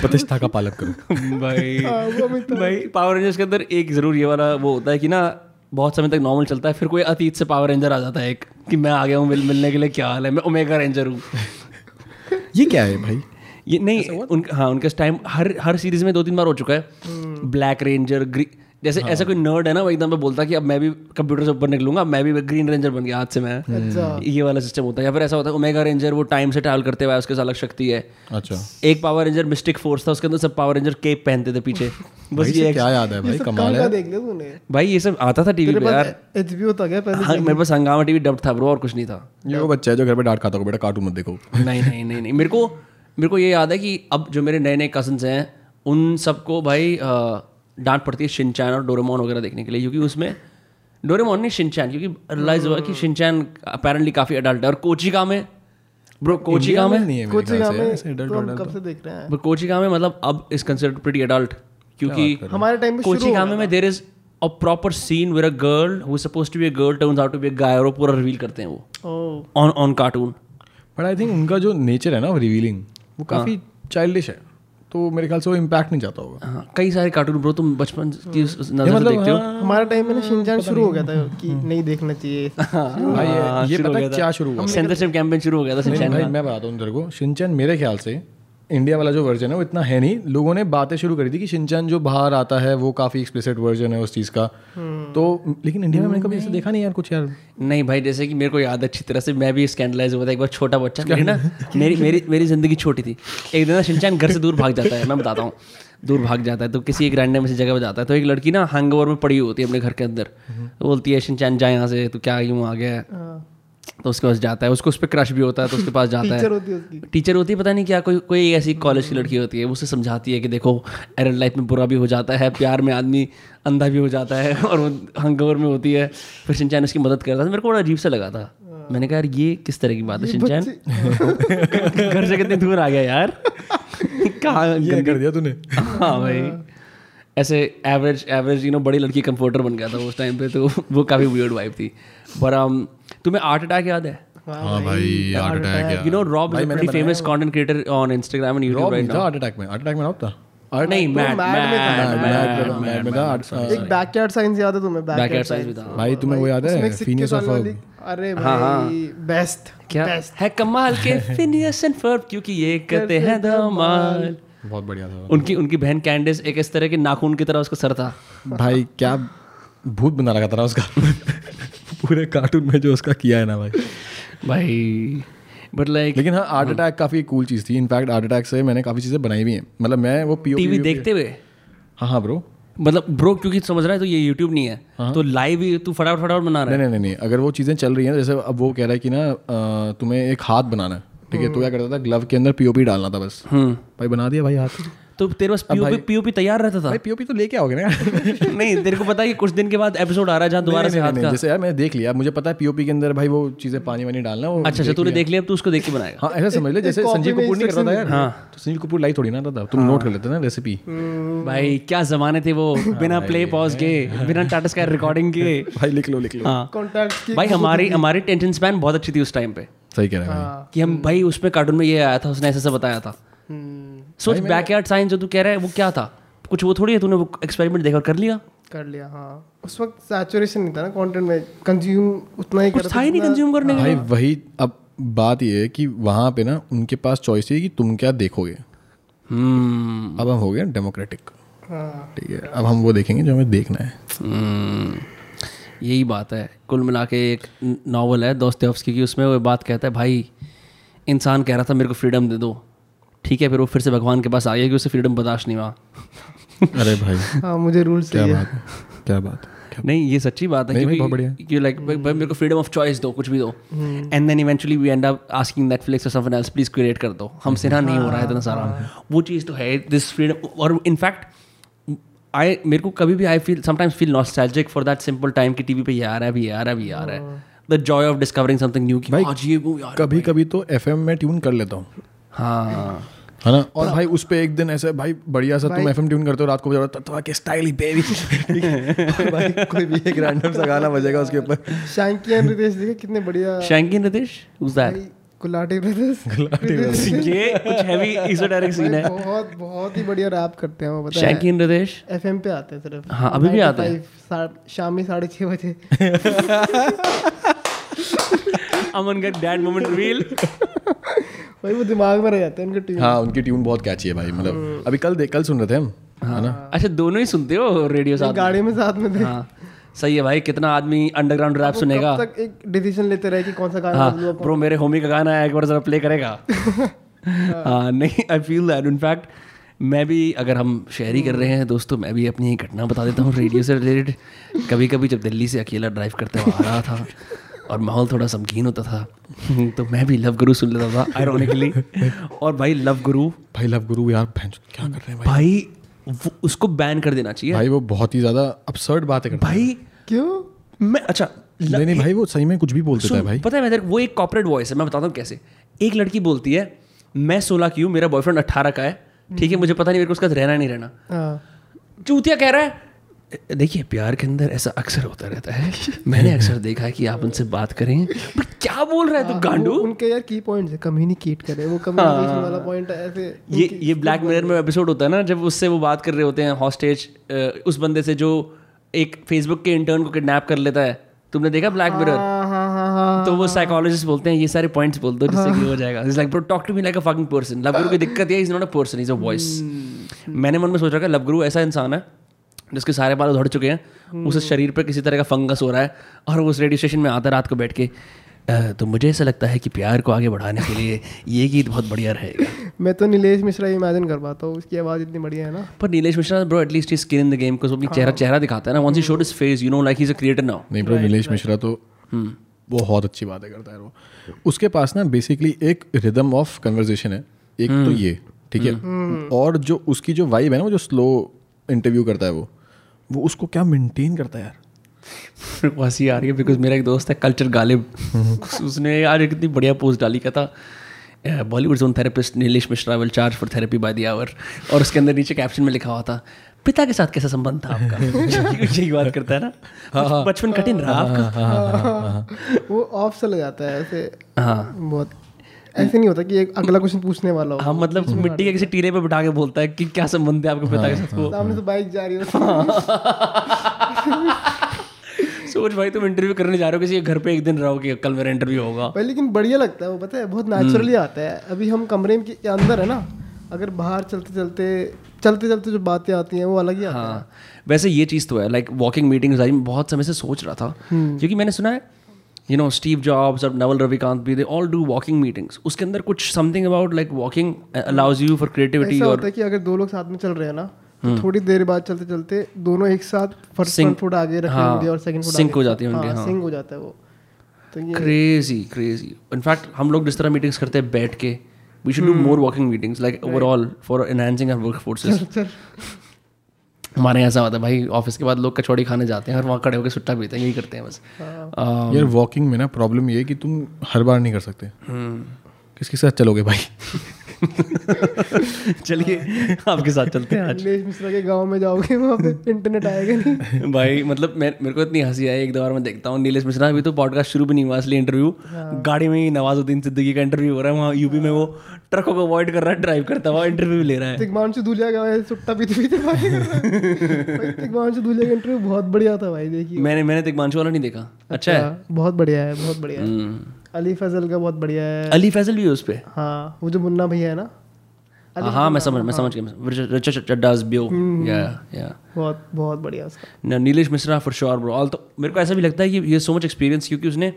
प्रतिष्ठा का पालन करो। भाई हाँ, अमिताभ भाई पावर रेंजर्स के अंदर एक ज़रूर ये वाला वो होता है कि ना बहुत समय तक नॉर्मल चलता है फिर कोई अतीत से पावर रेंजर आ जाता है एक कि मैं आ गया हूँ मिल, मिलने के लिए क्या हाल है? मैं ओमेगा रेंजर हूँ। ये क्या है भाई? ये नहीं उन हाँ उनके टाइम हर हर सीरीज़ में दो तीन बार हो चुका है। ब्लैक रेंजर ग्री जैसे हाँ. ऐसा कोई नर्ड है ना वो एकदम पे बोलता है कि अब मैं भी कंप्यूटर से ऊपर निकलूँगा मैं भी ग्रीन रेंजर बन गया आज से मैं। अच्छा। ये वाला सिस्टम होता है। या फिर ऐसा होता है ओमेगा रेंजर वो टाइम से ट्रैवल करते हुए उसके साथ अलग शक्ति है। अच्छा। एक पावर रेंजर मिस्टिक फोर्स था उसके अंदर सब पावर रेंजर केप पहनते थे पीछे। बस ये क्या याद है भाई कमाल है। देख लिया तूने? भाई ये सब आता था टीवी पे यार। एचबीओ था क्या पहले हाँ, मेरे पास हंगामा टीवी डब था ब्रो और कुछ नहीं था। ये वो बच्चा है जो घर पे डांट खाता हो बेटा कार्टून मत देखो। नहीं नहीं नहीं नहीं। मेरे को मेरे को ये याद है कि अब जो मेरे नए नए कजन्स हैं उन सबको भाई अ, डांट पड़ती है शिनचैन और डोरेमोन वगैरह देखने के लिए क्योंकि उसमें डोरेमोन नहीं शिनचैन क्योंकि रियलाइज़ हुआ कि शिनचैन अपेरेंटली काफ़ी अडल्ट है। और कोचिका में ब्रो कोचिका में नहीं है से में तो कब से देख रहे हैं? कोचिका में मतलब अब इज़ कंसिडर्ड प्रीटी अडल्ट क्योंकि हमारे टाइम में हो कोचिका में there is a proper scene where a girl who suppose to be a girl turns out to be a guy और वो पूरा रिवील करते हैं वो। On on cartoon but I think उनका जो नेचर है ना रिवीलिंग वो काफ़ी चाइल्डिश है। तो मेरे ख्याल से वो इम्पैक्ट नहीं जाता होगा। हाँ, कई सारे कार्टून ब्रो तुम बचपन की नज़र मतलब देखते हो। हमारा हमारे टाइम में ना शिनचैन शुरू हो गया था कि नहीं देखना चाहिए। भाई ये- हो पता गया है था। क्या शुरू हुआ? सेंसरशिप कैंपेन शुरू हो गया था शिनचैन भाई मैं बताता हूँ तेरे को। शिनचैन मेरे ख्याल से इंडिया वाला जो वर्जन है वो इतना है नहीं। लोगों ने बातें शुरू करी थी कि शिनचैन जो बाहर आता है वो काफ़ी एक्सप्लिसिट वर्जन है उस चीज़ का। तो लेकिन इंडिया में मैंने कभी ऐसे देखा नहीं यार कुछ यार। नहीं भाई जैसे कि मेरे को याद अच्छी तरह से मैं भी स्कैंडलाइज हुआ था एक बार छोटा बच्चा मेरी ना मेरी मेरी मेरी ज़िंदगी छोटी थी। एक दिन ना शिनचैन घर से दूर भाग जाता है मैं बताता हूँ। दूर भाग जाता है तो किसी एक रैंडम से जगह पर जाता है तो एक लड़की ना हैंगओवर में पड़ी होती है अपने घर के अंदर। तो बोलती है शिनचैन जा यहाँ से तो क्या यूँ आ गया है। तो उसके पास जाता है उसको उस पर क्रश भी होता है तो उसके पास जाता टीचर है होती है उसकी। टीचर होती है पता नहीं क्या कोई कोई ऐसी कॉलेज की लड़की होती है वो उसे समझाती है कि देखो एरल लाइफ में बुरा भी हो जाता है प्यार में आदमी अंधा भी हो जाता है और वो हंगोवर में होती है। फिर शिनचैन उसकी मदद करता था मेरे को बड़ा अजीब सा लगा था। मैंने कहा यार ये किस तरह की बात है शिनचैन घर से कितने दूर आ गया यार? कहाँ कर दिया तूने। हाँ भाई। ऐसे एवरेज एवरेज यू नो बड़ी लड़की कंफर्टर बन गया था उस टाइम पे तो वो काफ़ी वियर्ड वाइफ थी। पर um, तुम्हें आर्ट अटैक याद है हाँ भाई heart attack you know Rob is pretty famous content creator on Instagram and YouTube right था हार्ट अटैक में हार्ट अटैक में ना होता नाउ नहीं मैड मैड मैड में था एक बैकयार्ड साइंस याद है तुम्हें बैकयार्ड बैकयार्ड था भाई तुम्हें वो याद है फिनियस ऑफ़ अरे भाई बेस्ट क्या है कमाल के फिनियस एंड फर्ब क्योंकि ये करते हैं धमाल बहुत बढ़िया था उनकी उनकी बहन कैंडिस एक इस तरह के नाखून की तरह उसका सर था भाई क्या भूत बना रखा था ना उसका। पूरे कार्टून में जो उसका किया है ना भाई। भाई बट लाइक लेकिन हाँ हार्ट अटैक काफ़ी कूल चीज़ थी। इनफैक्ट हार्ट अटैक से मैंने काफ़ी चीज़ें बनाई भी हैं। मतलब मैं वो पीओ टीवी देखते हुए? हाँ हाँ ब्रो मतलब ब्रो क्योंकि समझ रहा है तो ये यूट्यूब नहीं है। हाँ? तो लाइव ही तू फटाफट फटाफट बना रहा है। नहीं नहीं नहीं अगर वो चीज़ें चल रही हैं जैसे अब वो कह रहा है कि ना तुम्हें एक हाथ बनाना है। ठीक है तो क्या करता था? ग्लव के अंदर पीओपी डालना था बस। हम्म। भाई बना दिया भाई हाथ। तो तेरे पास पीओपी पीओपी तैयार रहता था? भाई पीओपी तो लेके आओगे ना? नहीं तेरे को पता है कि कुछ दिन के बाद एपिसोड आ रहा है जहाँ दोबारा से हाथ का। जैसे यार मैंने देख लिया। मुझे पता है पीओपी के अंदर भाई वो चीज़ें पानी वानी डालना वो अच्छा अच्छा तूने देख लिया अब तू उसको देख के बनाएगा। हाँ ऐसा समझ ले जैसे संजीव कपूर नहीं करता था यार। हाँ। तो संजीव कपूर लाई थोड़ी ना था। तुम नोट कर लेते ना रेसिपी भाई क्या जमाने थे वो? बिना प्ले पॉज के बिना टाटा स्काई रिकॉर्डिंग के। भाई लिख लो लिख लो। हाँ। कॉन्टैक्ट भाई हमारी हमारी टेंशन स्पैन बहुत अच्छी थी उस टाइम पे। सही कह रहा है भाई। कि हम भाई उसमें कार्टून में ये आया था उसने ऐसे ऐसे बताया था। हम्म, सोच बैकयार्ड साइंस जो तू कह रहा है वो क्या था? कुछ वो थोड़ी है तूने वो एक्सपेरिमेंट देखा कर लिया? कर लिया हाँ। उस वक्त सैचुरेशन नहीं था ना कंटेंट में कंज्यूम उतना ही कुछ था ही नहीं कंज्यूम करने का। भाई वही अब बात ये है कि वहाँ पे ना उनके पास चॉइस है कि तुम क्या देखोगे। हम्म। अब हम हो गए डेमोक्रेटिक हाँ। ठीक है अब हम वो देखेंगे जो हमें देखना है। हम्म, यही बात है। कुल मिला के एक नावल है दोस्तोवस्की की उसमें वो बात कहता है भाई इंसान कह रहा था मेरे को फ्रीडम दे दो। ठीक है फिर वो फिर से भगवान के पास आ गया कि उसे फ्रीडम बर्दाश्त नहीं हुआ। अरे भाई। हाँ मुझे रूल्स क्या बात क्या बात नहीं ये सच्ची बात है। कि लाइक भाई मेरे को फ्रीडम ऑफ़ चॉइस दो कुछ भी दो। And then eventually we end up asking Netflix और समवन एल्स प्लीज़ क्रिएट कर दो। हमसे ना नहीं हो रहा है इतना सारा। वो चीज़ तो है दिस फ्रीडम और इनफैक्ट आई मेरे को कभी भी I feel sometimes feel nostalgic for that simple time कि टीवी पे ये आ रहा है अभी ये आ रहा है। अभी आ रहा है। The joy of discovering something new कि आज ये वो यार कभी कभी तो एफ़ में ट्यून कर लेता हूँ। हाँ। है ना? और भाई उस पे एक दिन ऐसे भाई बढ़िया सा तुम एफएम ट्यून करते हो रात को बजा तो के स्टाइल ही बेबी भाई कोई भी एक रैंडम सा गाना बजेगा उसके ऊपर। शैंकी एंड रितेश देखे कितने बढ़िया। शैंकी रितेश? उस दैट भाई, गुलाटी ब्रदर्स ये कुछ हैवी इजोटेरिक सीन है। बहुत बहुत ही बढ़िया रैप करते हैं वो पता है। शैंकी रितेश? एफएम पे आते हैं सिर्फ़। हाँ, अभी भी आते हैं। शाम में साढ़े छः बजे। अमन का डैड मोमेंट रिवील भाई वो दिमाग में रह जाते हैं उनके टीम हाँ उनकी ट्यून बहुत कैची है भाई मतलब अभी कल देख कल सुन रहे थे हम है। ना? अच्छा दोनों ही सुनते हो रेडियो साथ में? गाड़ी में साथ में थे हाँ। सही है भाई कितना आदमी अंडरग्राउंड रैप सुनेगा? तक एक डिसीज़न लेते रहे कि कौन सा गाना हाँ ब्रो मेरे होमी का गाना है एक बार जरा प्ले करेगा। हाँ नहीं आई फील दैट इनफैक्ट मैं भी अगर हम शेयरी कर रहे हैं दोस्तों मैं भी अपनी एक घटना बता देता हूँ रेडियो से रिलेटेड कभी कभी जब दिल्ली से अकेला ड्राइव करते हुए आ रहा था और माहौल थोड़ा समकीन होता था। तो मैं भी लव गुरु सुन लेता था आयरोनिकली और भाई लव गुरु भाई लव गुरु यार क्या कर रहे हैं भाई? भाई वो उसको बैन कर देना चाहिए। भाई वो बहुत ही ज़्यादा अपसर्ड बात है भाई क्यों? मैं अच्छा नहीं नहीं भाई वो सही में कुछ भी बोल देता है भाई। पता है मैं वो एक कॉपरेट वॉइस है मैं बताता हूँ कैसे। एक लड़की बोलती है मैं सोलह की हूँ मेरा बॉयफ्रेंड अट्ठारह का है। ठीक है मुझे पता नहीं मेरे को उसका रहना नहीं रहना। हाँ। चूतिया कह रहा है देखिए प्यार के अंदर ऐसा अक्सर होता रहता है। मैंने अक्सर देखा है कि आप उनसे बात करें पर क्या बोल रहा है तू गांडू? वो उनके यार की पॉइंट्स है कम्युनिकेट करे वो कम्युनिकेशन वाला पॉइंट है ऐसे ये ये ब्लैक मिरर में एपिसोड होता है ना जब उससे वो बात कर रहे होते हैं हॉस्टेज उस बंदे से जो एक फेसबुक के इंटर्न को किडनैप कर लेता है। तुमने देखा ब्लैक मिरर हाँ हाँ हाँ हाँ तो वो साइकोलॉजिस्ट बोलते हैं ये सारे पॉइंट्स बोल दो जिससे कि हो। जाएगा. Is like bro talk to me like a fucking person love guru की दिक्कत ये is not a person is a voice मैंने मन में सोच रखा लव गुरु ऐसा इंसान है जिसके सारे बाल उधड़ चुके हैं उस शरीर पर किसी तरह का फंगस हो रहा है और वो उस रेडियो स्टेशन में आता है रात को बैठ के तो मुझे ऐसा लगता है कि प्यार को आगे बढ़ाने के लिए ये गीत बहुत बढ़िया रहेगा। मैं तो नीलेश मिश्रा इमेजिन कर पाता हूँ उसकी आवाज़ इतनी बढ़िया है ना। पर Nilesh Mishra bro at least he skin in the game को अपनी चेहरा चेहरा दिखाता है ना once he showed his face you know like he is a creator now नहीं ब्रो नीलेश मिश्रा तो वो बहुत अच्छी बातें करता है वो उसके पास ना बेसिकली एक रिदम ऑफ़ कन्वर्जेशन है एक तो ये ठीक है? और जो उसकी जो वाइब है ना वो जो स्लो इंटरव्यू करता है वो वो उसको क्या मेंटेन करता है यार? मेरे को हँसी आ रही है बिकॉज़ मेरा एक दोस्त है कल्चर गालिब। उसने यार एक कितनी बढ़िया पोस्ट डाली क्या था Bollywood zone therapist Nilesh Mishra will charge for therapy by the hour और उसके अंदर नीचे कैप्शन में लिखा हुआ था पिता के साथ कैसा संबंध था आपका? यही बात करता है ना? बचपन कठिन रहा आपका? वो ऑफ़ चला जाता है ऐसे। हाँ। बहुत ऐसे नहीं होता कि एक अगला क्वेश्चन पूछने वाला हो। हाँ मतलब मिट्टी के किसी टीले पे बिठा के बोलता है कि क्या संबंध है आपके पिता के साथ वो सामने से बाइक जा रही है। सोच भाई तुम इंटरव्यू करने जा रहे हो किसी घर पे एक दिन रहो कि कल मेरा इंटरव्यू होगा। भाई लेकिन बढ़िया लगता है वो पता है बहुत नेचुरली आता है। अभी हम कमरे के के अंदर है ना अगर बाहर चलते चलते चलते चलते जो बातें आती हैं वो अलग ही आता है। हाँ वैसे ये चीज़ तो है लाइक वॉकिंग मीटिंग्स आई मैं बहुत समय से सोच रहा था क्योंकि मैंने सुना है यू नो स्टीव जॉब्स और नवल रविकांत भी they all do walking meetings उसके अंदर कुछ something about like walking allows you for creativity और कि अगर दो लोग साथ में चल रहे हैं ना तो थोड़ी देर बाद चलते चलते दोनों एक साथ फ़र्स्ट फुट आगे रख हाँ, और सेकंड फुट sync हो जाती है उनके, हाँ। सिंक हो जाता है वो। तो ये क्रेजी क्रेजी इनफैक्ट हम लोग जिस तरह मीटिंग्स करते हैं बैठ के we should do more walking meetings like overall for enhancing our work forces चल। हमारे यहाँ ऐसा होता है भाई ऑफ़िस के बाद लोग कचौड़ी खाने जाते हैं और वहाँ खड़े होकर सुट्टा पीते हैं यही करते हैं बस। Um, यार वॉकिंग में ना प्रॉब्लम ये है कि तुम हर बार नहीं कर सकते। किसके साथ चलोगे भाई? चलिए आपके साथ चलते हैं आज। मिश्रा के गाँव में जाओगे वहाँ पे इंटरनेट आएगा नहीं। भाई मतलब मैं मेरे को इतनी हँसी आई एक दो बार मैं देखता हूँ नीलेश मिश्रा अभी तो पॉडकास्ट शुरू भी नहीं हुआ इसलिए इंटरव्यू गाड़ी में ही नवाजुद्दीन सिद्दीकी का इंटरव्यू हो रहा है वहाँ यूपी में वो ट्रकों को अवॉइड कर रहा है ड्राइव करता हुआ इंटरव्यू ले रहा है। तिगमांशु दूलिया का सुट्टा पीते पीते तिगमांशु दूलिया का इंटरव्यू बहुत बढ़िया था भाई देखिए। मैंने मैंने तिगमांशु वाला नहीं देखा। अच्छा है? बहुत बढ़िया है बहुत बढ़िया है। हम्म। अली फजल का बहुत बढ़िया है। अली फैजल भी है उस पे? हाँ वो जो मुन्ना भैया है ना? हाँ, हाँ मैं समझ मैं समझ गया चड्डास बियो या या बहुत बहुत बढ़िया उसका। Nilesh Mishra for sure bro all तो मेरे को ऐसा भी लगता है कि ये सो मच एक्सपीरियंस क्योंकि उसने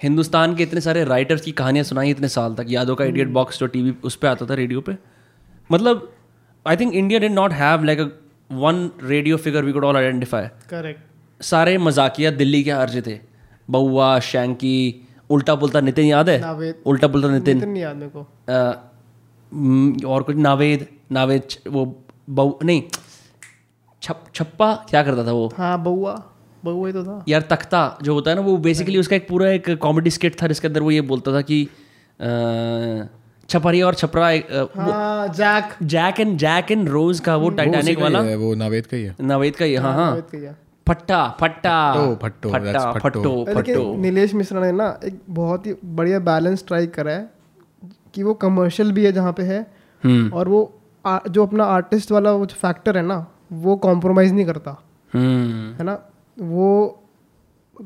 हिंदुस्तान के इतने सारे राइटर्स की कहानियाँ सुनाई इतने साल तक। यादों का इडियट बॉक्स जो टीवी उस पर आता था रेडियो पे। मतलब I think India did not have like a one radio figure we could all identify correct सारे मजाकिया दिल्ली के अर्ज़ थे। बउआ शैंकी उल्टा पुल्टा नितिन याद है? उल्टा पुल्टा नितिन। नहीं याद मेरे को। और कुछ नावेद नावेद वो बउ नहीं छप छप्पा क्या करता था वो? हाँ बउआ बउआ तो था। यार तख्ता जो होता है ना वो बेसिकली उसका एक पूरा एक कॉमेडी स्किट था जिसके अंदर वो ये बोलता था कि छपरिया और छपरा एक, हाँ Jack. Jack and Jack and Rose का वो टाइटैनिक वाला। वो नावेद का ही है। नावेद का हाँ ही है। फट्टा फट्टा। फट्टो, फट्टो, फट्टा फट्टो। नीलेश मिश्रा ने ना एक बहुत ही बढ़िया बैलेंस ट्राई करा है कि वो कमर्शियल भी है जहाँ पे है हम्म। और वो आ, जो अपना आर्टिस्ट वाला वो फैक्टर है ना वो कॉम्प्रोमाइज़ नहीं करता। हम्म। है ना? वो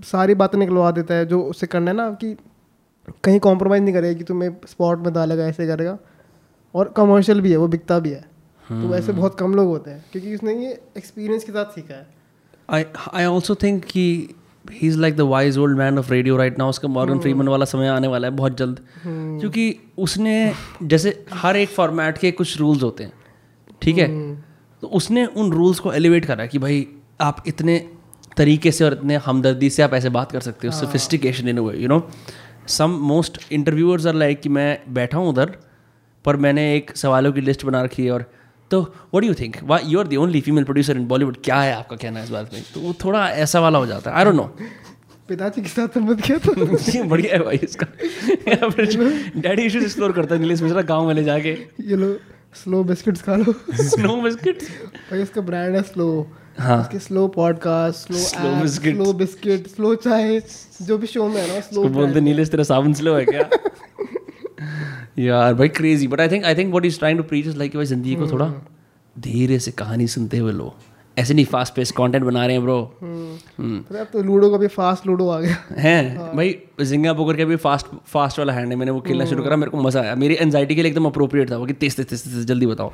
सारी बातें निकलवा देता है जो उससे करना है ना कि कहीं कॉम्प्रोमाइज़ नहीं करेगा कि तुम्हें स्पॉट में डालेगा ऐसे करेगा। और कमर्शियल भी है वो बिकता भी है। तो वैसे बहुत कम लोग होते हैं क्योंकि उसने ये एक्सपीरियंस के साथ सीखा है। I I also think कि is like the wise old man of radio right now. उसका मॉर्गन फ्रीमन वाला समय आने वाला है बहुत जल्द। क्योंकि उसने जैसे हर एक फॉर्मेट के कुछ रूल्स होते हैं। ठीक है? तो उसने उन रूल्स को एलिवेट करा कि भाई आप इतने तरीके से और इतने हमदर्दी से आप ऐसे बात कर सकते हो। Sophistication in way you know some most interviewers are like कि मैं बैठा हूँ उधर पर मैंने एक सवालों की लिस्ट बना रखी है और तो what you think why you are the only female producer in Bollywood क्या है आपका कहना है इस बात में तो वो थोड़ा ऐसा वाला हो जाता है। आई डोंट नो पिताजी के साथ संबंध किया ये बढ़िया है भाई इसका। डैडी इश्यूज़ एक्सप्लोर करता है नीलेश मिश्रा गाँव में ले जाके। ये लो स्लो बिस्किट्स खा लो। स्नो बिस्किट भाई उसका ब्रांड है स्लो हाँ। उसके slow podcast slow Slow biscuits. Slow biscuit slow चाय जो भी शो में है ना स्लो तो बोलते नीलेश तेरा साबुन स्लो है क्या? यार भाई crazy but I think I think what is trying to preach is like भाई ज़िंदगी को थोड़ा धीरे से कहानी सुनते हुए लो। ऐसे नहीं फास्ट पेस कंटेंट बना रहे हैं ब्रो तो अब तो लूडो का भी फास्ट लूडो आ गया। हैं? भाई जिंगा पोकर के भी फास्ट फास्ट वाला हैंड है। मैंने वो खेलना शुरू करा मेरे को मज़ा आया। मेरी एनजाइटी के लिए एकदम अप्रोप्रिएट था। वो कि तेज तेज तेज तेज जल्दी बताओ।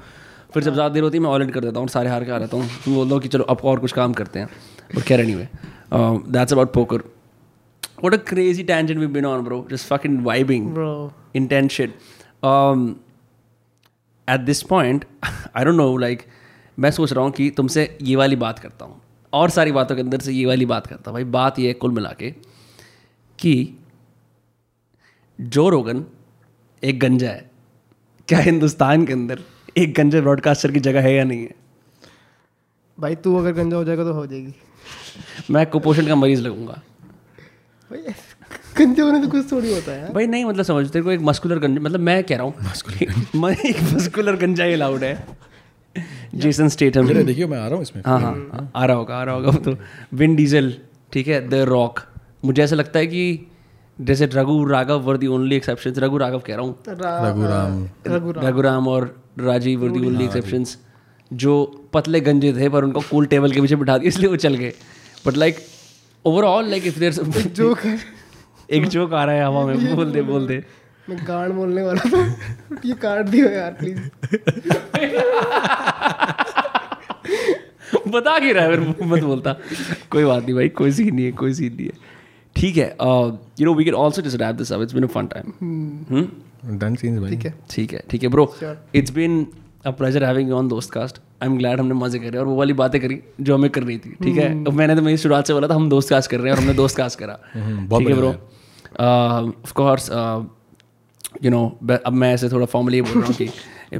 फिर जब ज़्यादा देर होती है मैं ऑलरेडी कर देता हूँ सारे हार के आ रहता हूँ। बोलता हूँ कि चलो अब और कुछ काम करते हैं। बट खैर anyway that's about poker What a crazy tangent we've been on, bro. Just fucking vibing. Bro intense shit. Um, at this point, I don't know, like, मैं सोच रहा हूँ कि तुमसे ये वाली बात करता हूँ। और सारी बातों के अंदर से ये वाली बात करता हूँ। भाई बात ये है कुल मिला के कि जो रोगन एक गंजा है। क्या हिंदुस्तान के अंदर एक गंजा ब्रॉडकास्टर की जगह है या नहीं है? भाई तू अगर गंजा हो जाएगा तो हो जाएगी। मैं कुपोषण का मरीज़ लगूँगा। भाई गंजे होने से कुछ थोड़ी होता है भाई नहीं मतलब समझ तेरे को एक मस्कुलर गंजा मतलब मैं कह रहा हूँ मैं एक मस्कुलर गंजा ही अलाउड है। जेसन स्टेटम देखिए मैं आ रहा हूँ इसमें। हाँ हाँ हाँ, आ रहा होगा आ रहा होगा तो। विन डीजल ठीक है द रॉक मुझे ऐसा लगता है कि जैसे Raghu Raghav were the only exception Raghu Raghav कह रहा हूँ। रघुराम। रघुराम। रघुराम और Rajiv were the only exceptions जो पतले गंजे थे पर उनको कूल टेबल के पीछे बिठा दिया इसलिए वो चल गए। But like overall like if there joke है। एक जोक आ रहा है हवा में बोल दे बोल दे मैं गांड बोलने वाला था। ये काट दियो यार प्लीज़ बता के रहा है? मत बोलता। कोई बात नहीं भाई कोई सीन नहीं है कोई सीन नहीं है। ठीक है you know we can also just wrap this up it's been a fun time done scenes भाई। ठीक है। ठीक है ठीक है bro it's been a pleasure having on दोस्त कास्ट आई एम ग्लैड हमने मज़े करे और वो वाली बातें करी जो हमें कर रही थी ठीक है अब मैंने तो मेरी शुरुआत से बोला था हम दोस्त कास्ट कर रहे हैं और हमने दोस्त कास्ट करा ठीक है bro of course you know अब मैं ऐसे थोड़ा फॉर्मली बोल रहा हूँ कि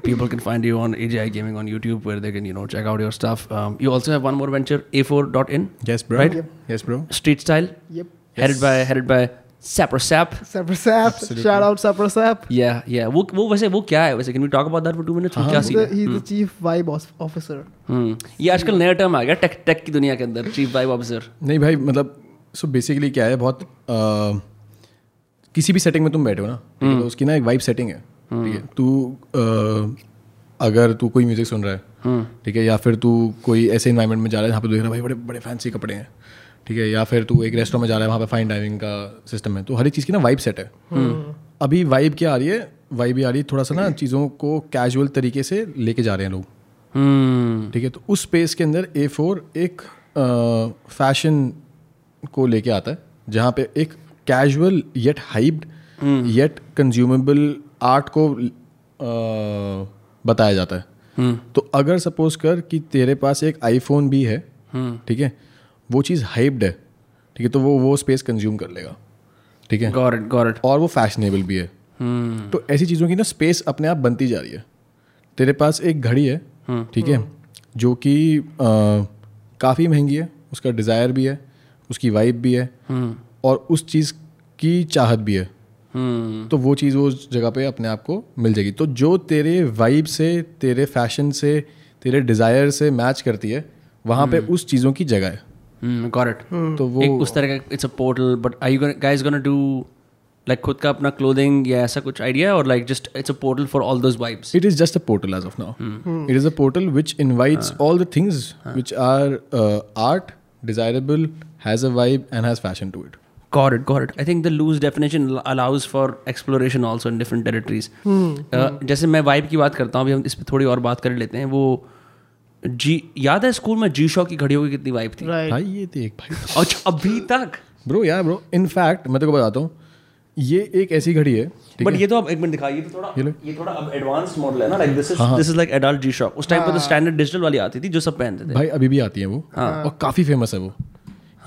people can find you on AGI Gaming on YouTube where they can you know check out your stuff. Um, you also have one more venture, A4.in, yes bro Right? Yes bro Street Style, yep headed by headed by Sapper Sap. Sapper Sap shout out Sapper Sap Yeah, yeah. वो वो वैसे वो क्या है? वैसे can we talk about that for two minutes? क्या scene है? he's the chief vibe officer. हम्म ये आजकल नया टर्म आ गया टेक टेक की दुनिया के अंदर चीफ वाइब ऑफिसर नहीं भाई मतलब सो बेसिकली क्या है बहुत किसी भी सेटिंग में तुम बैठे हो ना तो उसकी ना एक वाइब सेटिंग है ठीक है। तू अगर तू कोई म्यूज़िक सुन रहा है ठीक है या फिर तू कोई ऐसे इन्वायरमेंट में जा रहा है जहाँ पे देख रहा है भाई बड़े बड़े फैंसी कपड़े हैं ठीक है या फिर तू एक रेस्टोरेंट में जा रहा है वहाँ पे फाइन डाइनिंग का सिस्टम है। तो हर एक चीज़ की ना वाइब सेट है। अभी वाइब क्या आ रही है? वाइब ये आ रही है थोड़ा सा ना चीज़ों को कैजुअल तरीके से लेके जा रहे हैं लोग। हम्म। ठीक है तो उस स्पेस के अंदर ए फोर एक फ़ैशन को लेके आता है जहाँ पे एक casual yet hyped yet consumable art को अ, बताया जाता है। तो अगर सपोज़ कर कि तेरे पास एक आईफोन भी है ठीक है वो चीज़ हाइप्ड है ठीक है? तो वो वो स्पेस कंज्यूम कर लेगा ठीक है? गॉट गॉट और वो फैशनेबल भी है। हम्म तो ऐसी चीज़ों की ना स्पेस अपने आप बनती जा रही है। तेरे पास एक घड़ी है ठीक hmm. है? hmm. जो कि काफ़ी महँगी है उसका डिज़ायर भी है उसकी वाइब भी है और उस चीज़ की चाहत भी है। हम्म तो वो चीज़ उस जगह पे अपने आप को मिल जाएगी। तो जो तेरे वाइब से तेरे फ़ैशन से तेरे डिज़ायर से मैच करती है वहाँ पे उस चीज़ों की जगह है। खुद का अपना क्लोदिंग या ऐसा कुछ आइडिया और like just it's a portal for all those vibes it is just a portal as of now it is a portal which invites all the things which are art desirable has a vibe and has fashion to it got it got it I think the loose definition allows for exploration also in different territories जैसे मैं vibe की बात करता हूँ अभी हम इस पे थोड़ी और बात कर लेते हैं वो जी याद है स्कूल में जी शॉ की घड़ियों की कितनी वाइब थी? राइट भाई ये देख भाई अच्छा अभी तक। ब्रो यार ब्रो इन फैक्ट मैं तेरे को बताता हूँ ये एक ऐसी घड़ी है बट ये तो अब एक मिनट दिखाइए तो थोड़ा ये ये थोड़ा अब एडवांस मॉडल है ना like this is this is like adult G Shock उस टाइम पे तो स्टैंडर्ड डिजिटल वाली आती थी जो सब पहनते थे। भाई अभी भी आती है वो। और काफ़ी फ़ेमस है वो।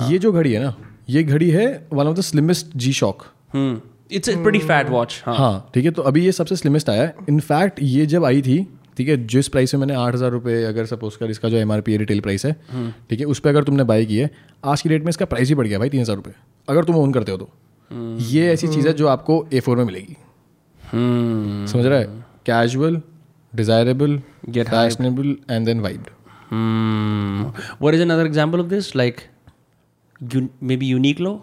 ये जो घड़ी है ना ये घड़ी है one of the slimmest G Shock it's a pretty fat watch हाँ। हाँ ठीक है तो अभी ये सबसे स्लिमेस्ट आया है। इनफैक्ट ये जब आई थी ठीक है जिस प्राइस में मैंने आठ हज़ार रुपये अगर सपोज़ कर इसका जो M R P retail price है ठीक है उस पर अगर तुमने बाई की है आज की डेट में इसका प्राइस ही बढ़ गया भाई तीन हज़ार रुपये अगर तुम ओन करते हो तो ये ऐसी चीज़ है जो आपको ए फोर में मिलेगी Hmm. समझ रहा है casual desirable hyped. Fashionable and then vibed. What is another example of this? Like, un- maybe Uniqlo?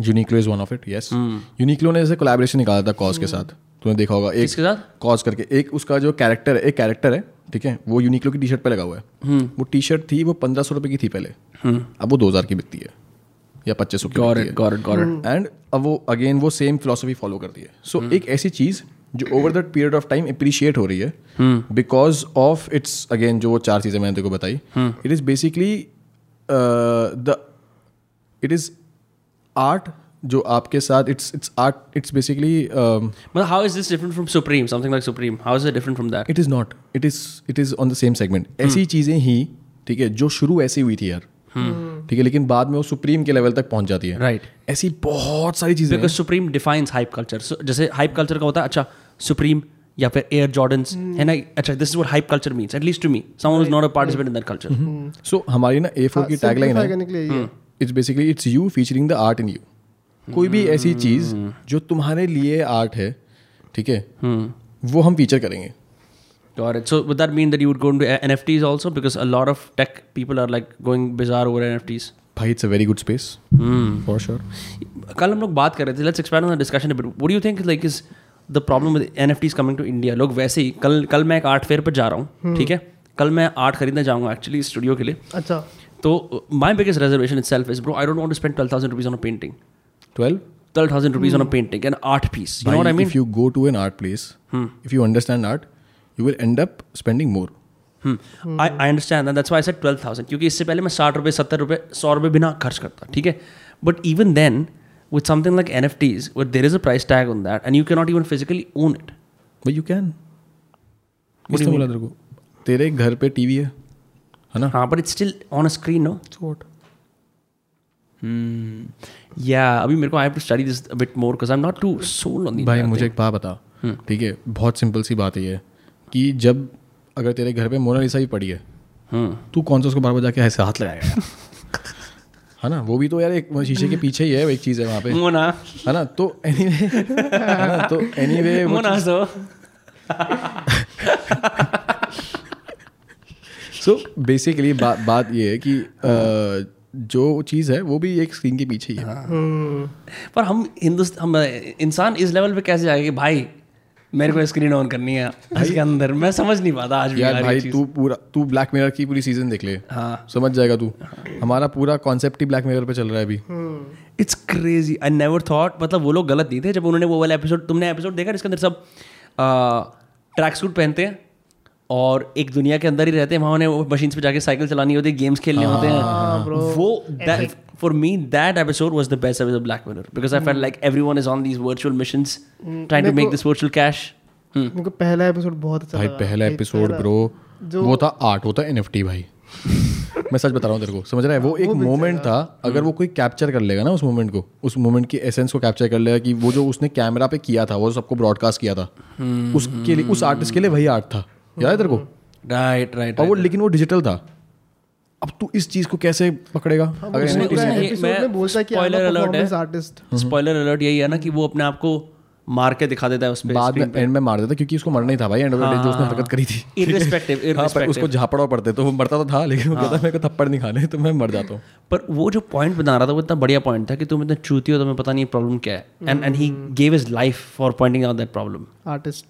Uniqlo is one of it yes Uniqlo ने जैसे कोलैबोरेशन निकाला था कॉज के साथ तूने देखा होगा एक किसके साथ? कॉज करके। एक उसका जो कैरेक्टर है एक कैरेक्टर है ठीक है? वो यूनिक्लो की टी शर्ट पे लगा हुआ है। वो टी शर्ट थी वो पंद्रह सौ रुपये की थी पहले। अब वो दो हज़ार की बिकती है या पच्चीस सौ की एंड अब वो अगेन वो सेम फिलोसफी फॉलो करती है। सो एक ऐसी चीज़ जो over that period of time appreciate हो रही है बिकॉज़ ऑफ़ इट्स अगेन जो वो चार चीज़ें मैंने तेरे को बताई it is basically the it is art जो आपके साथ it's it's art it's basically मतलब how is this different from Supreme something like Supreme how is it different from that it is not it is it is on the same segment ऐसी चीज़ें ही ठीक है जो शुरू ऐसी हुई थी यार। ठीक है लेकिन बाद में वो सुप्रीम के लेवल तक पहुँच जाती है। राइट ऐसी बहुत सारी चीज़ें because Supreme defines hype culture जैसे हाइप कल्चर का होता है अच्छा सुप्रीम या फिर एयर जॉर्डन है ना? अच्छा this is what hype culture means at least to me someone is not a participant in that culture so हमारी ना ए4 की टैगलाइन है it's basically it's you. Featuring the art in you कोई भी ऐसी चीज़ जो तुम्हारे लिए आर्ट है ठीक है वो हम फीचर करेंगे। Got it. So would that mean that you would go into NFTs also? Because a lot of tech people are like going bizarre over NFTs भाई it's a very good space for sure कल हम लोग बात कर रहे थे let's expand on the discussion but what do you think like is the problem with NFTs coming to India लोग वैसे ही कल कल मैं एक आर्ट फेयर पर जा रहा हूँ ठीक है? कल मैं आर्ट खरीदने जाऊँगा एक्चुअली स्टूडियो के लिए। अच्छा। तो my biggest reservation itself is bro I don't want to spend twelve thousand rupees on a painting twelve twelve thousand rupees on a painting an art piece you know I mean if you go to an art place if you understand art you will end up spending more. I I understand that's why set twelve thousand क्योंकि इससे पहले मैं साठ रुपये सत्तर रुपये सौ रुपये बिना खर्च करता ठीक है? But even then with something like NFTs what there is a price tag on that and you can not even physically own it but you can. किसने बोला तेरे को तेरे घर पे टीवी है है ना? हाँ but it's still on a screen no what? या अभी मेरे को I have to study this bit more because I am not too sold on भाई मुझे एक बात बता ठीक है बहुत सिंपल सी बात है ये कि जब अगर तेरे घर पे मोनालिसा भी पड़ी है तू कौन सा उसको बार बार जाके ऐसे हाथ लगाएगा? है ना? वो भी तो यार एक शीशे के पीछे ही है वो एक चीज़ है वहाँ पे। मोना है ना? तो एनीवे है ना? तो anyway Mona so so basically बात बात ये है कि अ, जो चीज़ है वो भी एक स्क्रीन के पीछे ही है। पर हम हिंदुस्तान हम इंसान इस लेवल पे कैसे जाएगा कि भाई मेरे को स्क्रीन ऑन करनी है इसके अंदर। मैं समझ नहीं पाता आज यार यार भाई तू पूरा तू ब्लैक मिरर की पूरी सीज़न देख ले। हाँ। समझ जाएगा तू। हमारा पूरा कॉन्सेप्ट ही ब्लैक मिरर पे चल रहा है अभी। It's crazy I never thought मतलब वो लोग गलत नहीं थे जब उन्होंने वो वाला एपिसोड तुमने एपिसोड देखा जिसके अंदर सब ट्रैक सूट पहनते हैं? और एक दुनिया के अंदर ही रहते हैं वहाँ उन्हें मशीन पे जाके साइकिल चलानी होती है गेम्स खेलने होते हैं। वो for me that episode was the best episode Black Mirror because I felt like everyone is on these virtual missions trying to make this virtual cash मेरे को पहला एपिसोड बहुत अच्छा भाई लगा। पहला एपिसोड ब्रो वो था आर्ट वो था एन भाई। मैं सच बता रहा हूँ तेरे को समझ रहा है? वो एक मोमेंट था अगर वो कोई कैप्चर कर लेगा ना उस मोमेंट को उस मोमेंट की एसेंस को कैप्चर कर लेगा कि वो जो उसने कैमरा पे किया था वो सबको ब्रॉडकास्ट किया था उसके लिए उस आर्टिस्ट के लिए वही आर्ट था। याद है तेरे को? राइट राइट और वो लेकिन वो डिजिटल था। अब तू इस चीज़ को कैसे पकड़ेगा? अगर उसने- उसने- एपिसोड मैं- बोलता है कि spoiler alert है। आर्टिस्ट स्पॉइलर अलर्ट यही है ना कि वो अपने आप को मार के दिखा देता है उस बाद में एंड में मार देता क्योंकि उसको मरना ही था भाई एंड ऑफ़ द डे जो उसने हरकत करी थी। इररिस्पेक्टिव हाँ। उसको इररिस्पेक्टिव झापड़ा पड़ते तो वो मरता तो था लेकिन वो कहता मेरे को थप्पड़ नहीं खाने तो मैं मर जाता हूँ। पर वो जो पॉइंट बता रहा था वो इतना बढ़िया पॉइंट था कि तुम इतना चूती हो तुम्हें पता नहीं प्रॉब्लम क्या है। And and he gave his life for pointing out that problem artist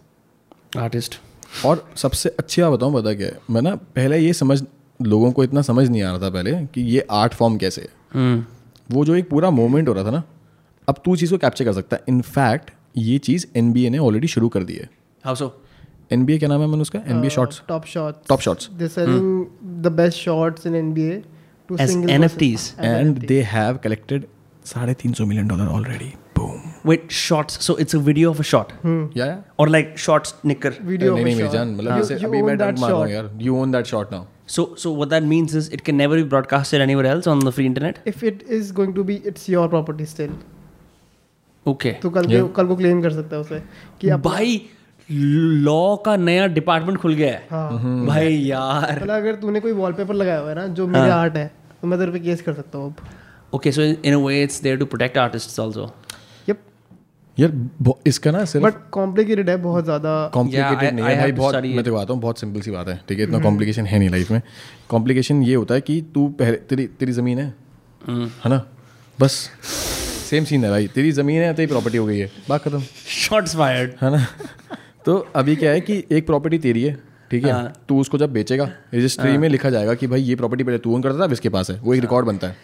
artist और सबसे अच्छी बात बताऊँ पता क्या है? मैं ना पहले ये समझ लोगों को इतना समझ नहीं आ रहा था पहले कि ये आर्ट फॉर्म कैसे है। वो जो एक पूरा मोमेंट हो रहा था ना अब तू चीज़ को कैप्चर कर सकता है। इनफैक्ट ये चीज़ एनबीए ने ऑलरेडी शुरू कर दी है। हाउ सो एन क्या नाम है मैंने उसका? N B shorts top shots top shots they selling the best shots in NBA to as single NFTs and they have collected साढ़े तीन सौ million dollar already boom wait shots. So it's a video of a shot. या or like shots nicker. Video नहीं नहीं मेरी जान मतलब जैसे अभी मैं डंक मार रहा हूँ यार। You own that shot now so so what that means is it can never be broadcasted anywhere else on the free internet? If it is going to be it's your property still okay. तो कल के कल को claim कर सकता है उसे कि अब भाई लॉ का नया डिपार्टमेंट खुल गया है। हाँ। भाई यार। मतलब अगर तूने कोई वॉलपेपर लगाया हुआ है ना जो मेरे आर्ट है तो मैं तेरे पे केस कर सकता हूँ अब। Okay so in a way it's there to protect artists also यार इसका ना सिर्फ़ बट कॉम्प्लिकेटेड है बहुत ज़्यादा। Yeah, कॉम्प्लिकेटेड नहीं I है भाई बहुत मैं तो आता हूँ बहुत सिंपल सी बात है ठीक है इतना कॉम्प्लिकेशन है नहीं लाइफ में। कॉम्प्लिकेशन ये होता है कि तू पहले तेरी तेरी ज़मीन है है ना? बस सेम सीन है भाई तेरी ज़मीन है तेरी प्रॉपर्टी हो गई है बात खत्म। शॉट्स फायर्ड है ना? तो अभी क्या है कि एक प्रॉपर्टी तेरी है ठीक है तू उसको जब बेचेगा रजिस्ट्री में लिखा जाएगा कि भाई ये प्रॉपर्टी पहले तू ओन करता था अब इसके पास है वो एक रिकॉर्ड बनता है।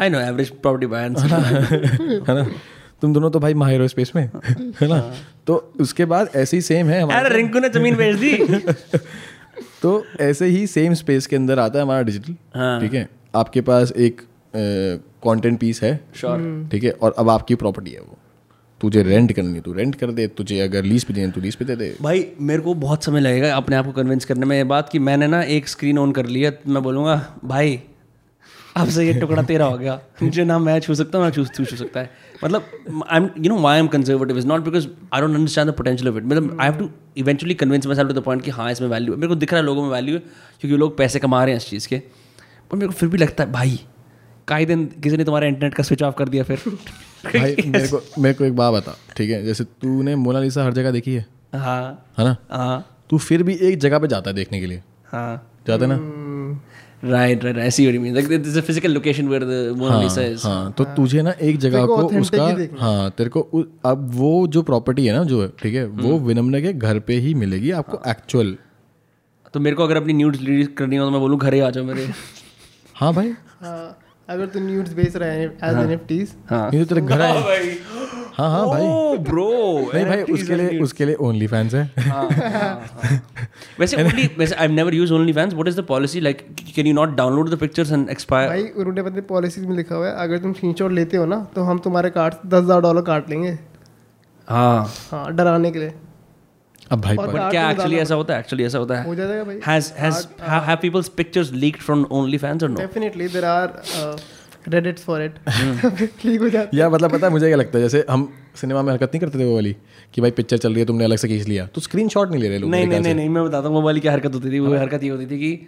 I know average property buyers है ना? तुम दोनों तो भाई माहिर हो स्पेस में है ना? तो उसके बाद ऐसे ही सेम है हमारा रिंकू ने ज़मीन बेच दी। तो ऐसे ही सेम स्पेस के अंदर आता है हमारा डिजिटल हाँ। ठीक है? आपके पास एक कंटेंट पीस है। ठीक है? और अब आपकी प्रॉपर्टी है वो। तुझे रेंट करनी तू रेंट कर दे तुझे अगर लीज पे देनी है, तू लीज पे दे दे। भाई मेरे को बहुत समय लगेगा अपने आप को कन्विंस करने में। ये बात कि मैंने ना एक स्क्रीन ऑन कर लिया मैं बोलूँगा भाई अब से ये टुकड़ा तेरा हो गया। मुझे ना मैं छू सकता हूँ ना छू तू छू सकता है। मतलब I am you know why am conservative is not because I don't understand the potential of it मतलब I have to eventually convince myself to the point कि हाँ इसमें वैल्यू है। मेरे को दिख रहा है लोगों में वैल्यू है क्योंकि लोग पैसे कमा रहे हैं इस चीज़ के। पर मेरे को फिर भी लगता है भाई काई दिन किसी ने तुम्हारा इंटरनेट का स्विच ऑफ़ कर दिया फिर। भाई मेरे को मेरे को एक बात बता ठीक है? जैसे तूने मोनालिसा हर जगह देखी है? हाँ। है ना? हाँ। तू फिर भी एक जगह पे जाता है देखने के लिए। हाँ। जाता है ना? Right right I see what you mean like this is a physical location where the Mona Lisa is हाँ तो तुझे ना एक जगह को उसका ही। हाँ तेरे को अब वो जो प्रॉपर्टी है ना जो ठीक है वो विनम्र के घर पे ही मिलेगी आपको एक्चुअल तो मेरे को अगर अपनी न्यूज़ रिलीज़ करनी हो तो मैं बोलूँ घर ही आ जाओ मेरे। हाँ भाई। हाँ, अगर तू न्यूड्स बेच रहा है एज एनएफटीज हाँ। ये तो तेरे घर आए। हाँ हाँ भाई। ब्रो नहीं भाई उसके लिए उसके लिए ओनली फैंस है। वैसे only वैसे I never use OnlyFans what is the policy like can you not download the pictures and expire भाई उन्होंने पता पॉलिसीज़ में लिखा हुआ है अगर तुम स्क्रीनशॉट लेते हो ना तो हम तुम्हारे कार्ड दस हज़ार डॉलर काट लेंगे। हाँ। हाँ डराने के लिए। अब भाई पर- बट क्या एक्चुअली ऐसा होता है? एक्चुअली ऐसा होता है। हो जाएगा भाई। Has has ha- have people's pictures leaked from OnlyFans or no? Definitely there are Reddits for it ठीक हो जाता या मतलब पता है मुझे क्या लगता है जैसे हम सिनेमा में हरकत नहीं करते थे वो वाली कि भाई पिक्चर चल रही है तुमने अलग से खींच लिया तो स्क्रीन शॉट नहीं ले रहे लोग नहीं नहीं नहीं नहीं मैं बताता हूँ वो वाली क्या हरकत होती थी वो हरकत ये होती थी कि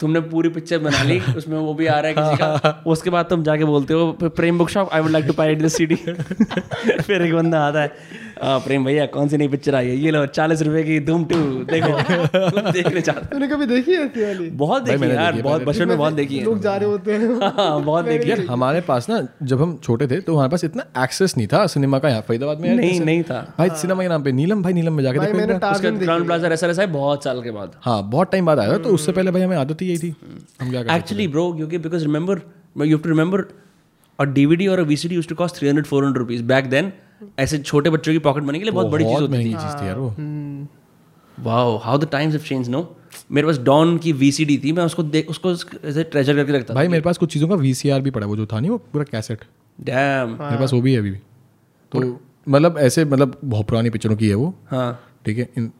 तुमने पूरी पिक्चर बना ली उसमें वो भी आ रहा है किसी का उसके बाद तुम जाके बोलते हो Prem book shop I would like to buy this CD फिर एक बंदा आता है "आ, प्रेम भैया कौन सी नई पिक्चर आई है? ये लो चालीस रुपए की धूम टू देखो। देखने चाहते तूने कभी देखी है ऐसी वाली? बहुत देखी है यार बहुत बचपन में बहुत देखी है। लोग जा रहे होते हैं। हाँ बहुत देखी है। यार हमारे पास ना जब हम छोटे थे तो हमारे पास इतना एक्सेस नहीं था सिनेमा का यहाँ फरीदाबाद में नहीं नहीं था। भाई सिनेमा के नाम पे नीलम भाई नीलम में जाके देखो बार। प्लाजा ऐसा ऐसा है। बहुत साल के बाद। हाँ बहुत टाइम बाद आया तो उससे पहले भाई हमें आदत ही यही थी। हम क्या Actually, bro, क्योंकि because remember, you have to remember, DVD or a VCD used to cost 300 400 rupees. Back then. ऐसे छोटे बच्चों की पॉकेट मनी के लिए बहुत बड़ी चीज़ होती चीज़ थी यार वो। Wow how the times have change no मेरे पास डॉन की VCD थी मैं उसको देख उसको ऐसे ट्रेजर करके रखता भाई मेरे पास कुछ चीज़ों का वीसीआर भी पड़ा है, वो जो था नहीं वो पूरा कैसेट डैम मेरे पास वो भी है अभी भी। तो मतलब ऐसे मतलब बहुत पुरानी पिक्चरों की है वो। हाँ। ठीक है इन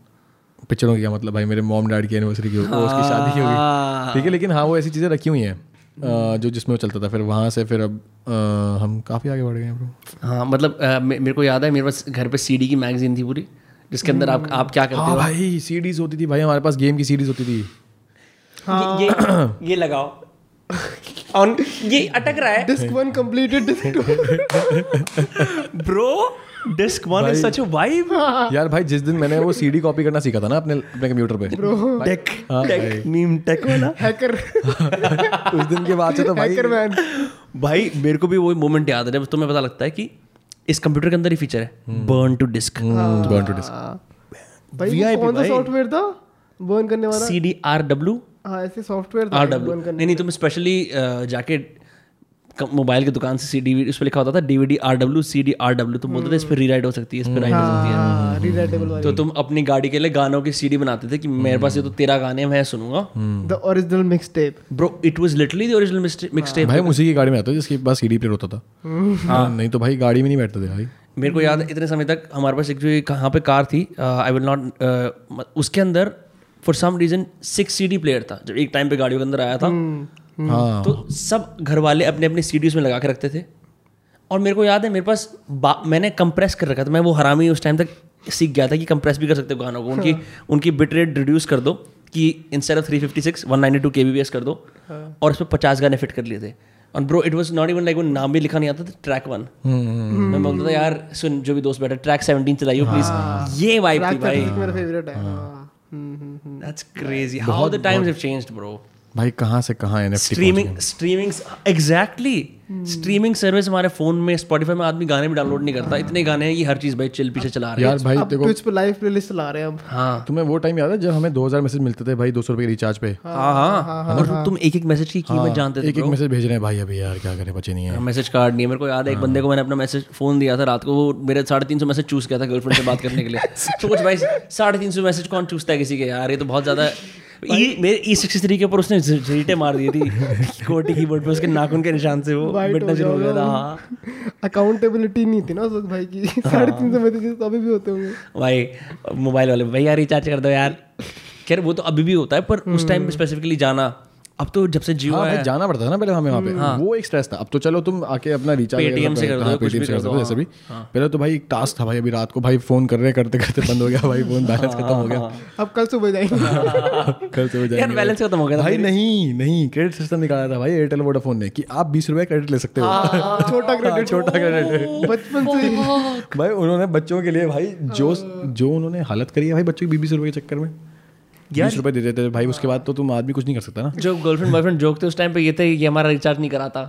पिक्चरों की क्या मतलब? भाई मेरे मॉम डैड की एनिवर्सरी की हो उसकी शादी की होगी। ठीक है लेकिन हाँ वो ऐसी चीज़ें रखी हुई हैं। जो जिसमें वो चलता था फिर वहाँ से फिर अब अ, हम काफ़ी आगे बढ़ गए हैं ब्रो हाँ मतलब अ, मे- मेरे को याद है मेरे पास घर पे सीडी की मैगजीन थी पूरी जिसके अंदर आप आप क्या करते हाँ हो? भाई सीडीज होती थी भाई हमारे पास गेम की सीडीज होती थी। ये ये- ये लगाओ। ऑन ये अटक रहा है। Disk one completed disk two bro disk one is such a vibe यार भाई जिस दिन मैंने वो सीडी कॉपी करना सीखा था ना अपने अपने कंप्यूटर पे। टेक हाँ टेक मीम टेक वाला. हैकर उस दिन के बाद से तो भाई हैकर मैन भाई मेरे को भी वो मोमेंट याद है जब तुम्हें पता लगता है कि इस कंप्यूटर के अंदर ही फीचर है। Burn to disk burn to disk. भाई वो कौन सा सॉफ्टवेयर था? बर्न करने वाला? सी डी आर डब्ल्यू हाँ ऐसे सॉफ्टवेयर था आर डब्ल्यू करने नहीं नहीं तुम स्पेशली जाके मोबाइल की दुकान से सी डी उस पर लिखा होता था DVD R W C D R W तुम बोलते थे इस पर रीराइट हो सकती है इस पर राइट हो सकती है। हाँ वाली। तो तुम अपनी गाड़ी के लिए गानों की सीडी बनाते थे कि मेरे पास ये तो तेरा गाने मैं सुनूँगा। The original mix tape bro it was literally the original mix tape भाई उसी की गाड़ी में आते थे जिसके पास सीडी प्लेयर होता था। हाँ नहीं तो भाई गाड़ी में नहीं बैठते थे भाई। मेरे को याद है इतने समय तक हमारे पास एक जो कहाँ पे कार थी आई विल नॉट उसके अंदर for some reason six C D player था जब एक टाइम पे गाड़ियों के अंदर आया था। हाँ। तो सब घर वाले अपने अपने सीडीज में लगा के रखते थे। और मेरे को याद है मेरे पास मैंने कंप्रेस कर रखा था। मैं वो हरामी उस टाइम तक सीख गया था कि कंप्रेस भी कर सकते हो गानों को। उनकी उनकी बिट रेट रिड्यूस कर दो कि instead of three fifty six one ninety two K B B S कर दो। और उसमें पचास गाने फिट कर लिए थे। और bro it was not even like वो नाम भी लिखा नहीं आता था ट्रैक वन मैं बोलता था यार सुन जो भी दोस्त बैठा ट्रैक सेवनटीन चलाइयो प्लीज़ ये वाइब थी भाई। मेरा फेवरेट है। हाँ। Hmm, hmm, hmm. That's crazy how the times have changed bro भाई कहाँ से कहाँ N streaming streaming exactly streaming service हमारे फ़ोन में स्पॉटिफाई में आदमी गाने भी डाउनलोड नहीं करता। इतने गाने हैं कि हर चीज़ भाई चिल पीछे चला रहे हैं। यार भाई देखो ट्विच पे लाइव प्लेलिस्ट चला रहे हैं अब। हाँ। तुम्हें वो टाइम याद है जब हमें 2000 मैसेज मिलते थे भाई 200 रुपए के रिचार्ज पे? हाँ हाँ और तुम एक एक मैसेज की कीमत जानते थे एक एक मैसेज भेज रहे हैं भाई अभी यार क्या करें बचे नहीं है। मैसेज कार्ड नहीं है मेरे को याद है एक बंदे को मैंने अपना मैसेज फ़ोन दिया था रात को वो मेरे साढ़े तीन सौ मैसेज चूज़ किया था गर्लफ्रेंड से बात करने के लिए। तो कुछ भाई साढ़े तीन सौ मैसेज कौन चूजता है किसी के? यार ये तो बहुत ज़्यादा मेरे ई सिक्सटी थ्री के ऊपर उसने झीटे मार दी थी कोटी की बोर्ड पे उसके नाखून के निशान से वो बैठना मिटना शुरू हो गया था हाँ। अकाउंटेबिलिटी नहीं थी ना उस भाई की। साढ़े तीन सौ मैसेजेस तो अभी भी होते होंगे। भाई मोबाइल वाले भैया रिचार्ज कर दो यार। खैर वो तो अभी भी होता है पर उस टाइम पे स्पेसिफिकली जाना। अब तो जब से जियो हाँ है जाना पड़ता था ना पहले हमें वहाँ पे। हाँ। वो एक स्ट्रेस था। अब तो चलो तुम आके अपना रिचार्ज Paytm से कर दो, कुछ भी पेटीएम से कर दो, दो ऐसा भी। पहले तो भाई एक टास्क था भाई अभी रात को भाई फ़ोन कर रहे करते करते बंद हो गया भाई फ़ोन बैलेंस खत्म हो गया। अब कल सुबह जाएँगे। कल से हो यार जाएँगे बैलेंस खत्म हो गया भाई। नहीं नहीं क्रेडिट सिस्टम निकाला था भाई एयरटेल वोडाफोन ने कि आप बीस रुपए क्रेडिट ले सकते हो। छोटा क्रेडिट छोटा क्रेडिट बचपन से। भाई उन्होंने बच्चों के लिए भाई जो जो उन्होंने हालत करी है भाई बच्चों की बीस रुपए के चक्कर में। बीस रुपए दे देते थे भाई उसके बाद तो तुम आदमी कुछ नहीं कर सकता ना। जो गर्लफ्रेंड बॉयफ्रेंड जोक थे उस टाइम पे ये थे ये हमारा रिचार्ज नहीं कराता।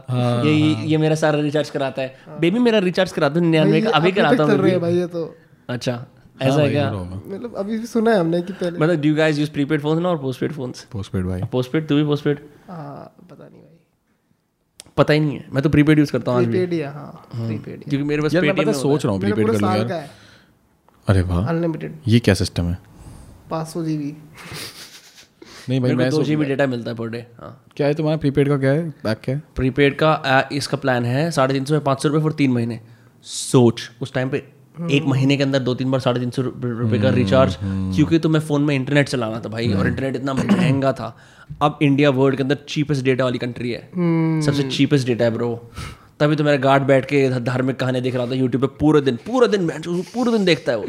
ये ये मेरा सारा रिचार्ज कराता है। बेबी मेरा रिचार्ज करा दो निन्यानवे का अभी कराता हूँ भाई ये तो। अच्छा ऐसा क्या? मतलब अभी भी सुना है हमने कि पहले मतलब do guys use prepaid phones ना और पोस्टपेड फोन्स पोस्टपेड भाई। पोस्टपेड तू भी पोस्टपेड हाँ पता नहीं भाई। पता ही नहीं है। मैं तो प्रीपेड यूज़ करता हूँ प्रीपेड ही है हाँ प्रीपेड क्योंकि मेरे पास पेटीएम सोच रहा हूँ प्रीपेड कर लूँ यार। अरे वाह। अनलिमिटेड ये क्या सिस्टम है? पाँच सौ जी बी नहीं भाई मैं दो सोच जीबी डेटा मिलता है पर डे हाँ। क्या है तुम्हारा प्रीपेड का क्या है? बैक क्या है? प्रीपेड का आ, इसका प्लान है साढ़े तीन सौ पाँच सौ रुपये फॉर तीन महीने। सोच उस टाइम पे एक महीने के अंदर दो तीन बार साढ़े तीन सौ रुपये का रिचार्ज क्योंकि तुम्हें फ़ोन में इंटरनेट चलाना था भाई और इंटरनेट इतना महँगा था। अब इंडिया वर्ल्ड के अंदर चीपेस्ट डेटा वाली कंट्री है। सबसे चीपेस्ट डेटा है ब्रो तभी तो मेरा गार्ड बैठ के धार्मिक कहानी देख रहा था यूट्यूब पे पूरे दिन पूरे दिन पूरे दिन देखता है वो।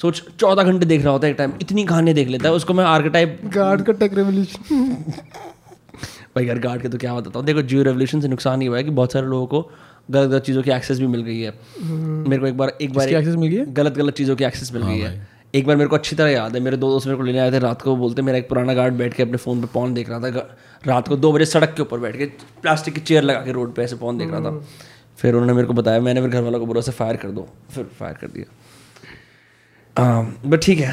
सोच चौदह घंटे देख रहा होता है एक टाइम इतनी कहानी देख लेता है उसको मैं आर्केटाइप गार्ड का टेक रेवोल्यूशन भाई यार गार्ड के तो क्या बताता हूँ? देखो जियो रेवोल्यूशन से नुकसान ये हुआ है कि बहुत सारे लोगों को गलत गलत चीज़ों की एक्सेस भी मिल गई है। मेरे को एक बार एक बार access मिल गई है? गलत गलत चीज़ों की एक्सेस मिल गई है। एक बार मेरे को अच्छी तरह याद है मेरे दो दोस्त मेरे को लेने आए थे रात को बोलते मेरा एक पुराना गार्ड बैठ के अपने फ़ोन पे पॉन देख रहा था रात को दो बजे सड़क के ऊपर बैठ के प्लास्टिक की चेयर लगा के रोड पे ऐसे पॉन देख रहा था। फिर उन्होंने मेरे को बताया मैंने मेरे घर वालों को बोला से फायर कर दो। फिर फायर कर दिया। बट ठीक है।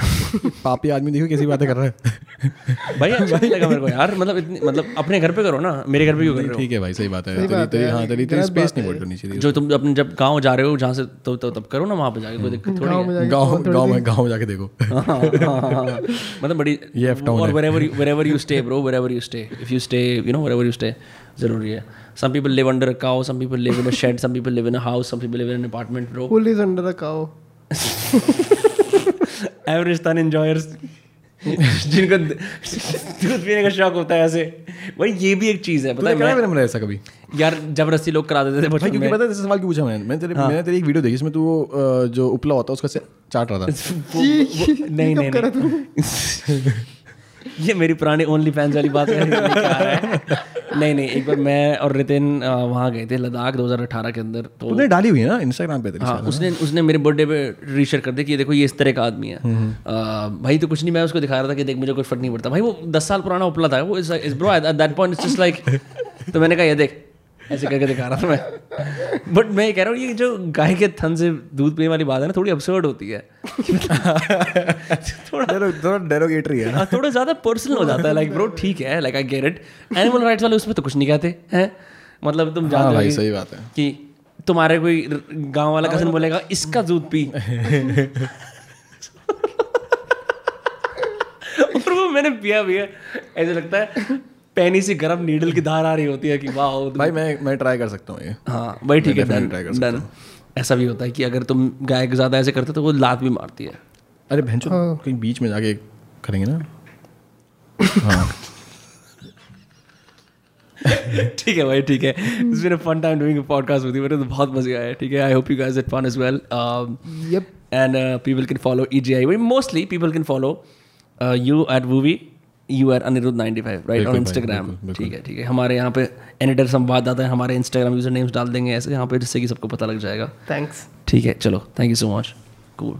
पापी आदमी देखो कैसी बातें कर रहा है। भाई अच्छा नहीं लगा मेरे को यार। मतलब इतनी मतलब अपने घर पे करो ना। मेरे घर पे क्यों कर रहे हो? ठीक है भाई सही बात है। तेरी तेरी हाँ तेरी तेरी स्पेस नहीं बोल करनी चाहिए। जो तुम अपने जब गाँव जा रहे हो जहाँ से तो, तो तब करो ना वहाँ पे जाके कोई दिक्कत थोड़ी है। गाँव गाँव में गाँव में जाके देखो। हाँ, हाँ, हाँ, हाँ। मतलब बड़ी ये F town और है। stay bro wherever you stay. If you stay you know wherever you ज़रूरी है। Some people live under a cow some people live in a shed some people live in a house some people live in an apartment bro pool is under a cow average tan enjoyers जिनको दूध पीने का शौक होता है ऐसे। भाई ये भी एक चीज़ है पता है मैंने है मैं ऐसा कभी? यार ज़बरदस्ती लोग करा देते थे बचपन क्योंकि पता है सवाल क्यों पूछा मैंने? मैंने तेरे मैंने तेरी एक वीडियो देखी इसमें तू वो, जो उपला होता है उसका से चाट रहा था। नहीं नहीं ये मेरी पुरानी ओनली फैंस वाली बात है। नहीं नहीं एक बार मैं और रितिन वहाँ गए थे लद्दाख 2018 के अंदर तो उसने डाली हुई है ना इंस्टाग्राम पे हाँ उसने उसने मेरे बर्थडे पे रीशेयर कर दिया कि ये देखो ये इस तरह का आदमी है। अ, भाई तो कुछ नहीं मैं उसको दिखा रहा था कि देख मुझे कुछ फ़र्क नहीं पड़ता। भाई वो दस साल पुराना उपला था वो इस bro at that point it's just like तो मैंने कहा ये देख ऐसे करके दिखा रहा था मैं। बट मैं कह रहा हूँ ये जो गाय के थन से दूध पीने वाली बात है ना थोड़ी अपसर्ड होती है। थोड़ा थोड़ा डेरोगेटरी है हाँ, थोड़ा ज़्यादा पर्सनल हो जाता है लाइक ब्रो ठीक है like I get it animal rights वाले उसमें तो कुछ नहीं कहते हैं? मतलब तुम हाँ जानते हो भाई सही बात है। कि तुम्हारे कोई गाँव वाला कसन बोलेगा इसका दूध पी। और वो मैंने पिया भी है ऐसे लगता है। पैनी सी गर्म नीडल की धार आ रही होती है कि वाह भाई मैं मैं ट्राई कर सकता हूँ ये। हाँ भाई ठीक है डन डन ऐसा भी होता है कि अगर तुम गाय को ज़्यादा ऐसे करते तो वो लात भी मारती है। अरे भैंचो कहीं बीच में जाके करेंगे ना? हाँ। ठीक है भाई ठीक है। It's been a fun time doing a podcast with you मेरे तो बहुत मज़ा आया ठीक है। I hope you guys had fun as well yup and people can follow E G I mostly people can follow you at वूवी you are Anirudh ninety five right on Instagram ठीक है ठीक है। हमारे यहाँ पे एडिटर संवाददाता है हमारे इंस्टाग्राम यूज़र नेम्स डाल देंगे ऐसे यहाँ पे जिससे कि सबको पता लग जाएगा। थैंक्स ठीक है चलो thank you so much cool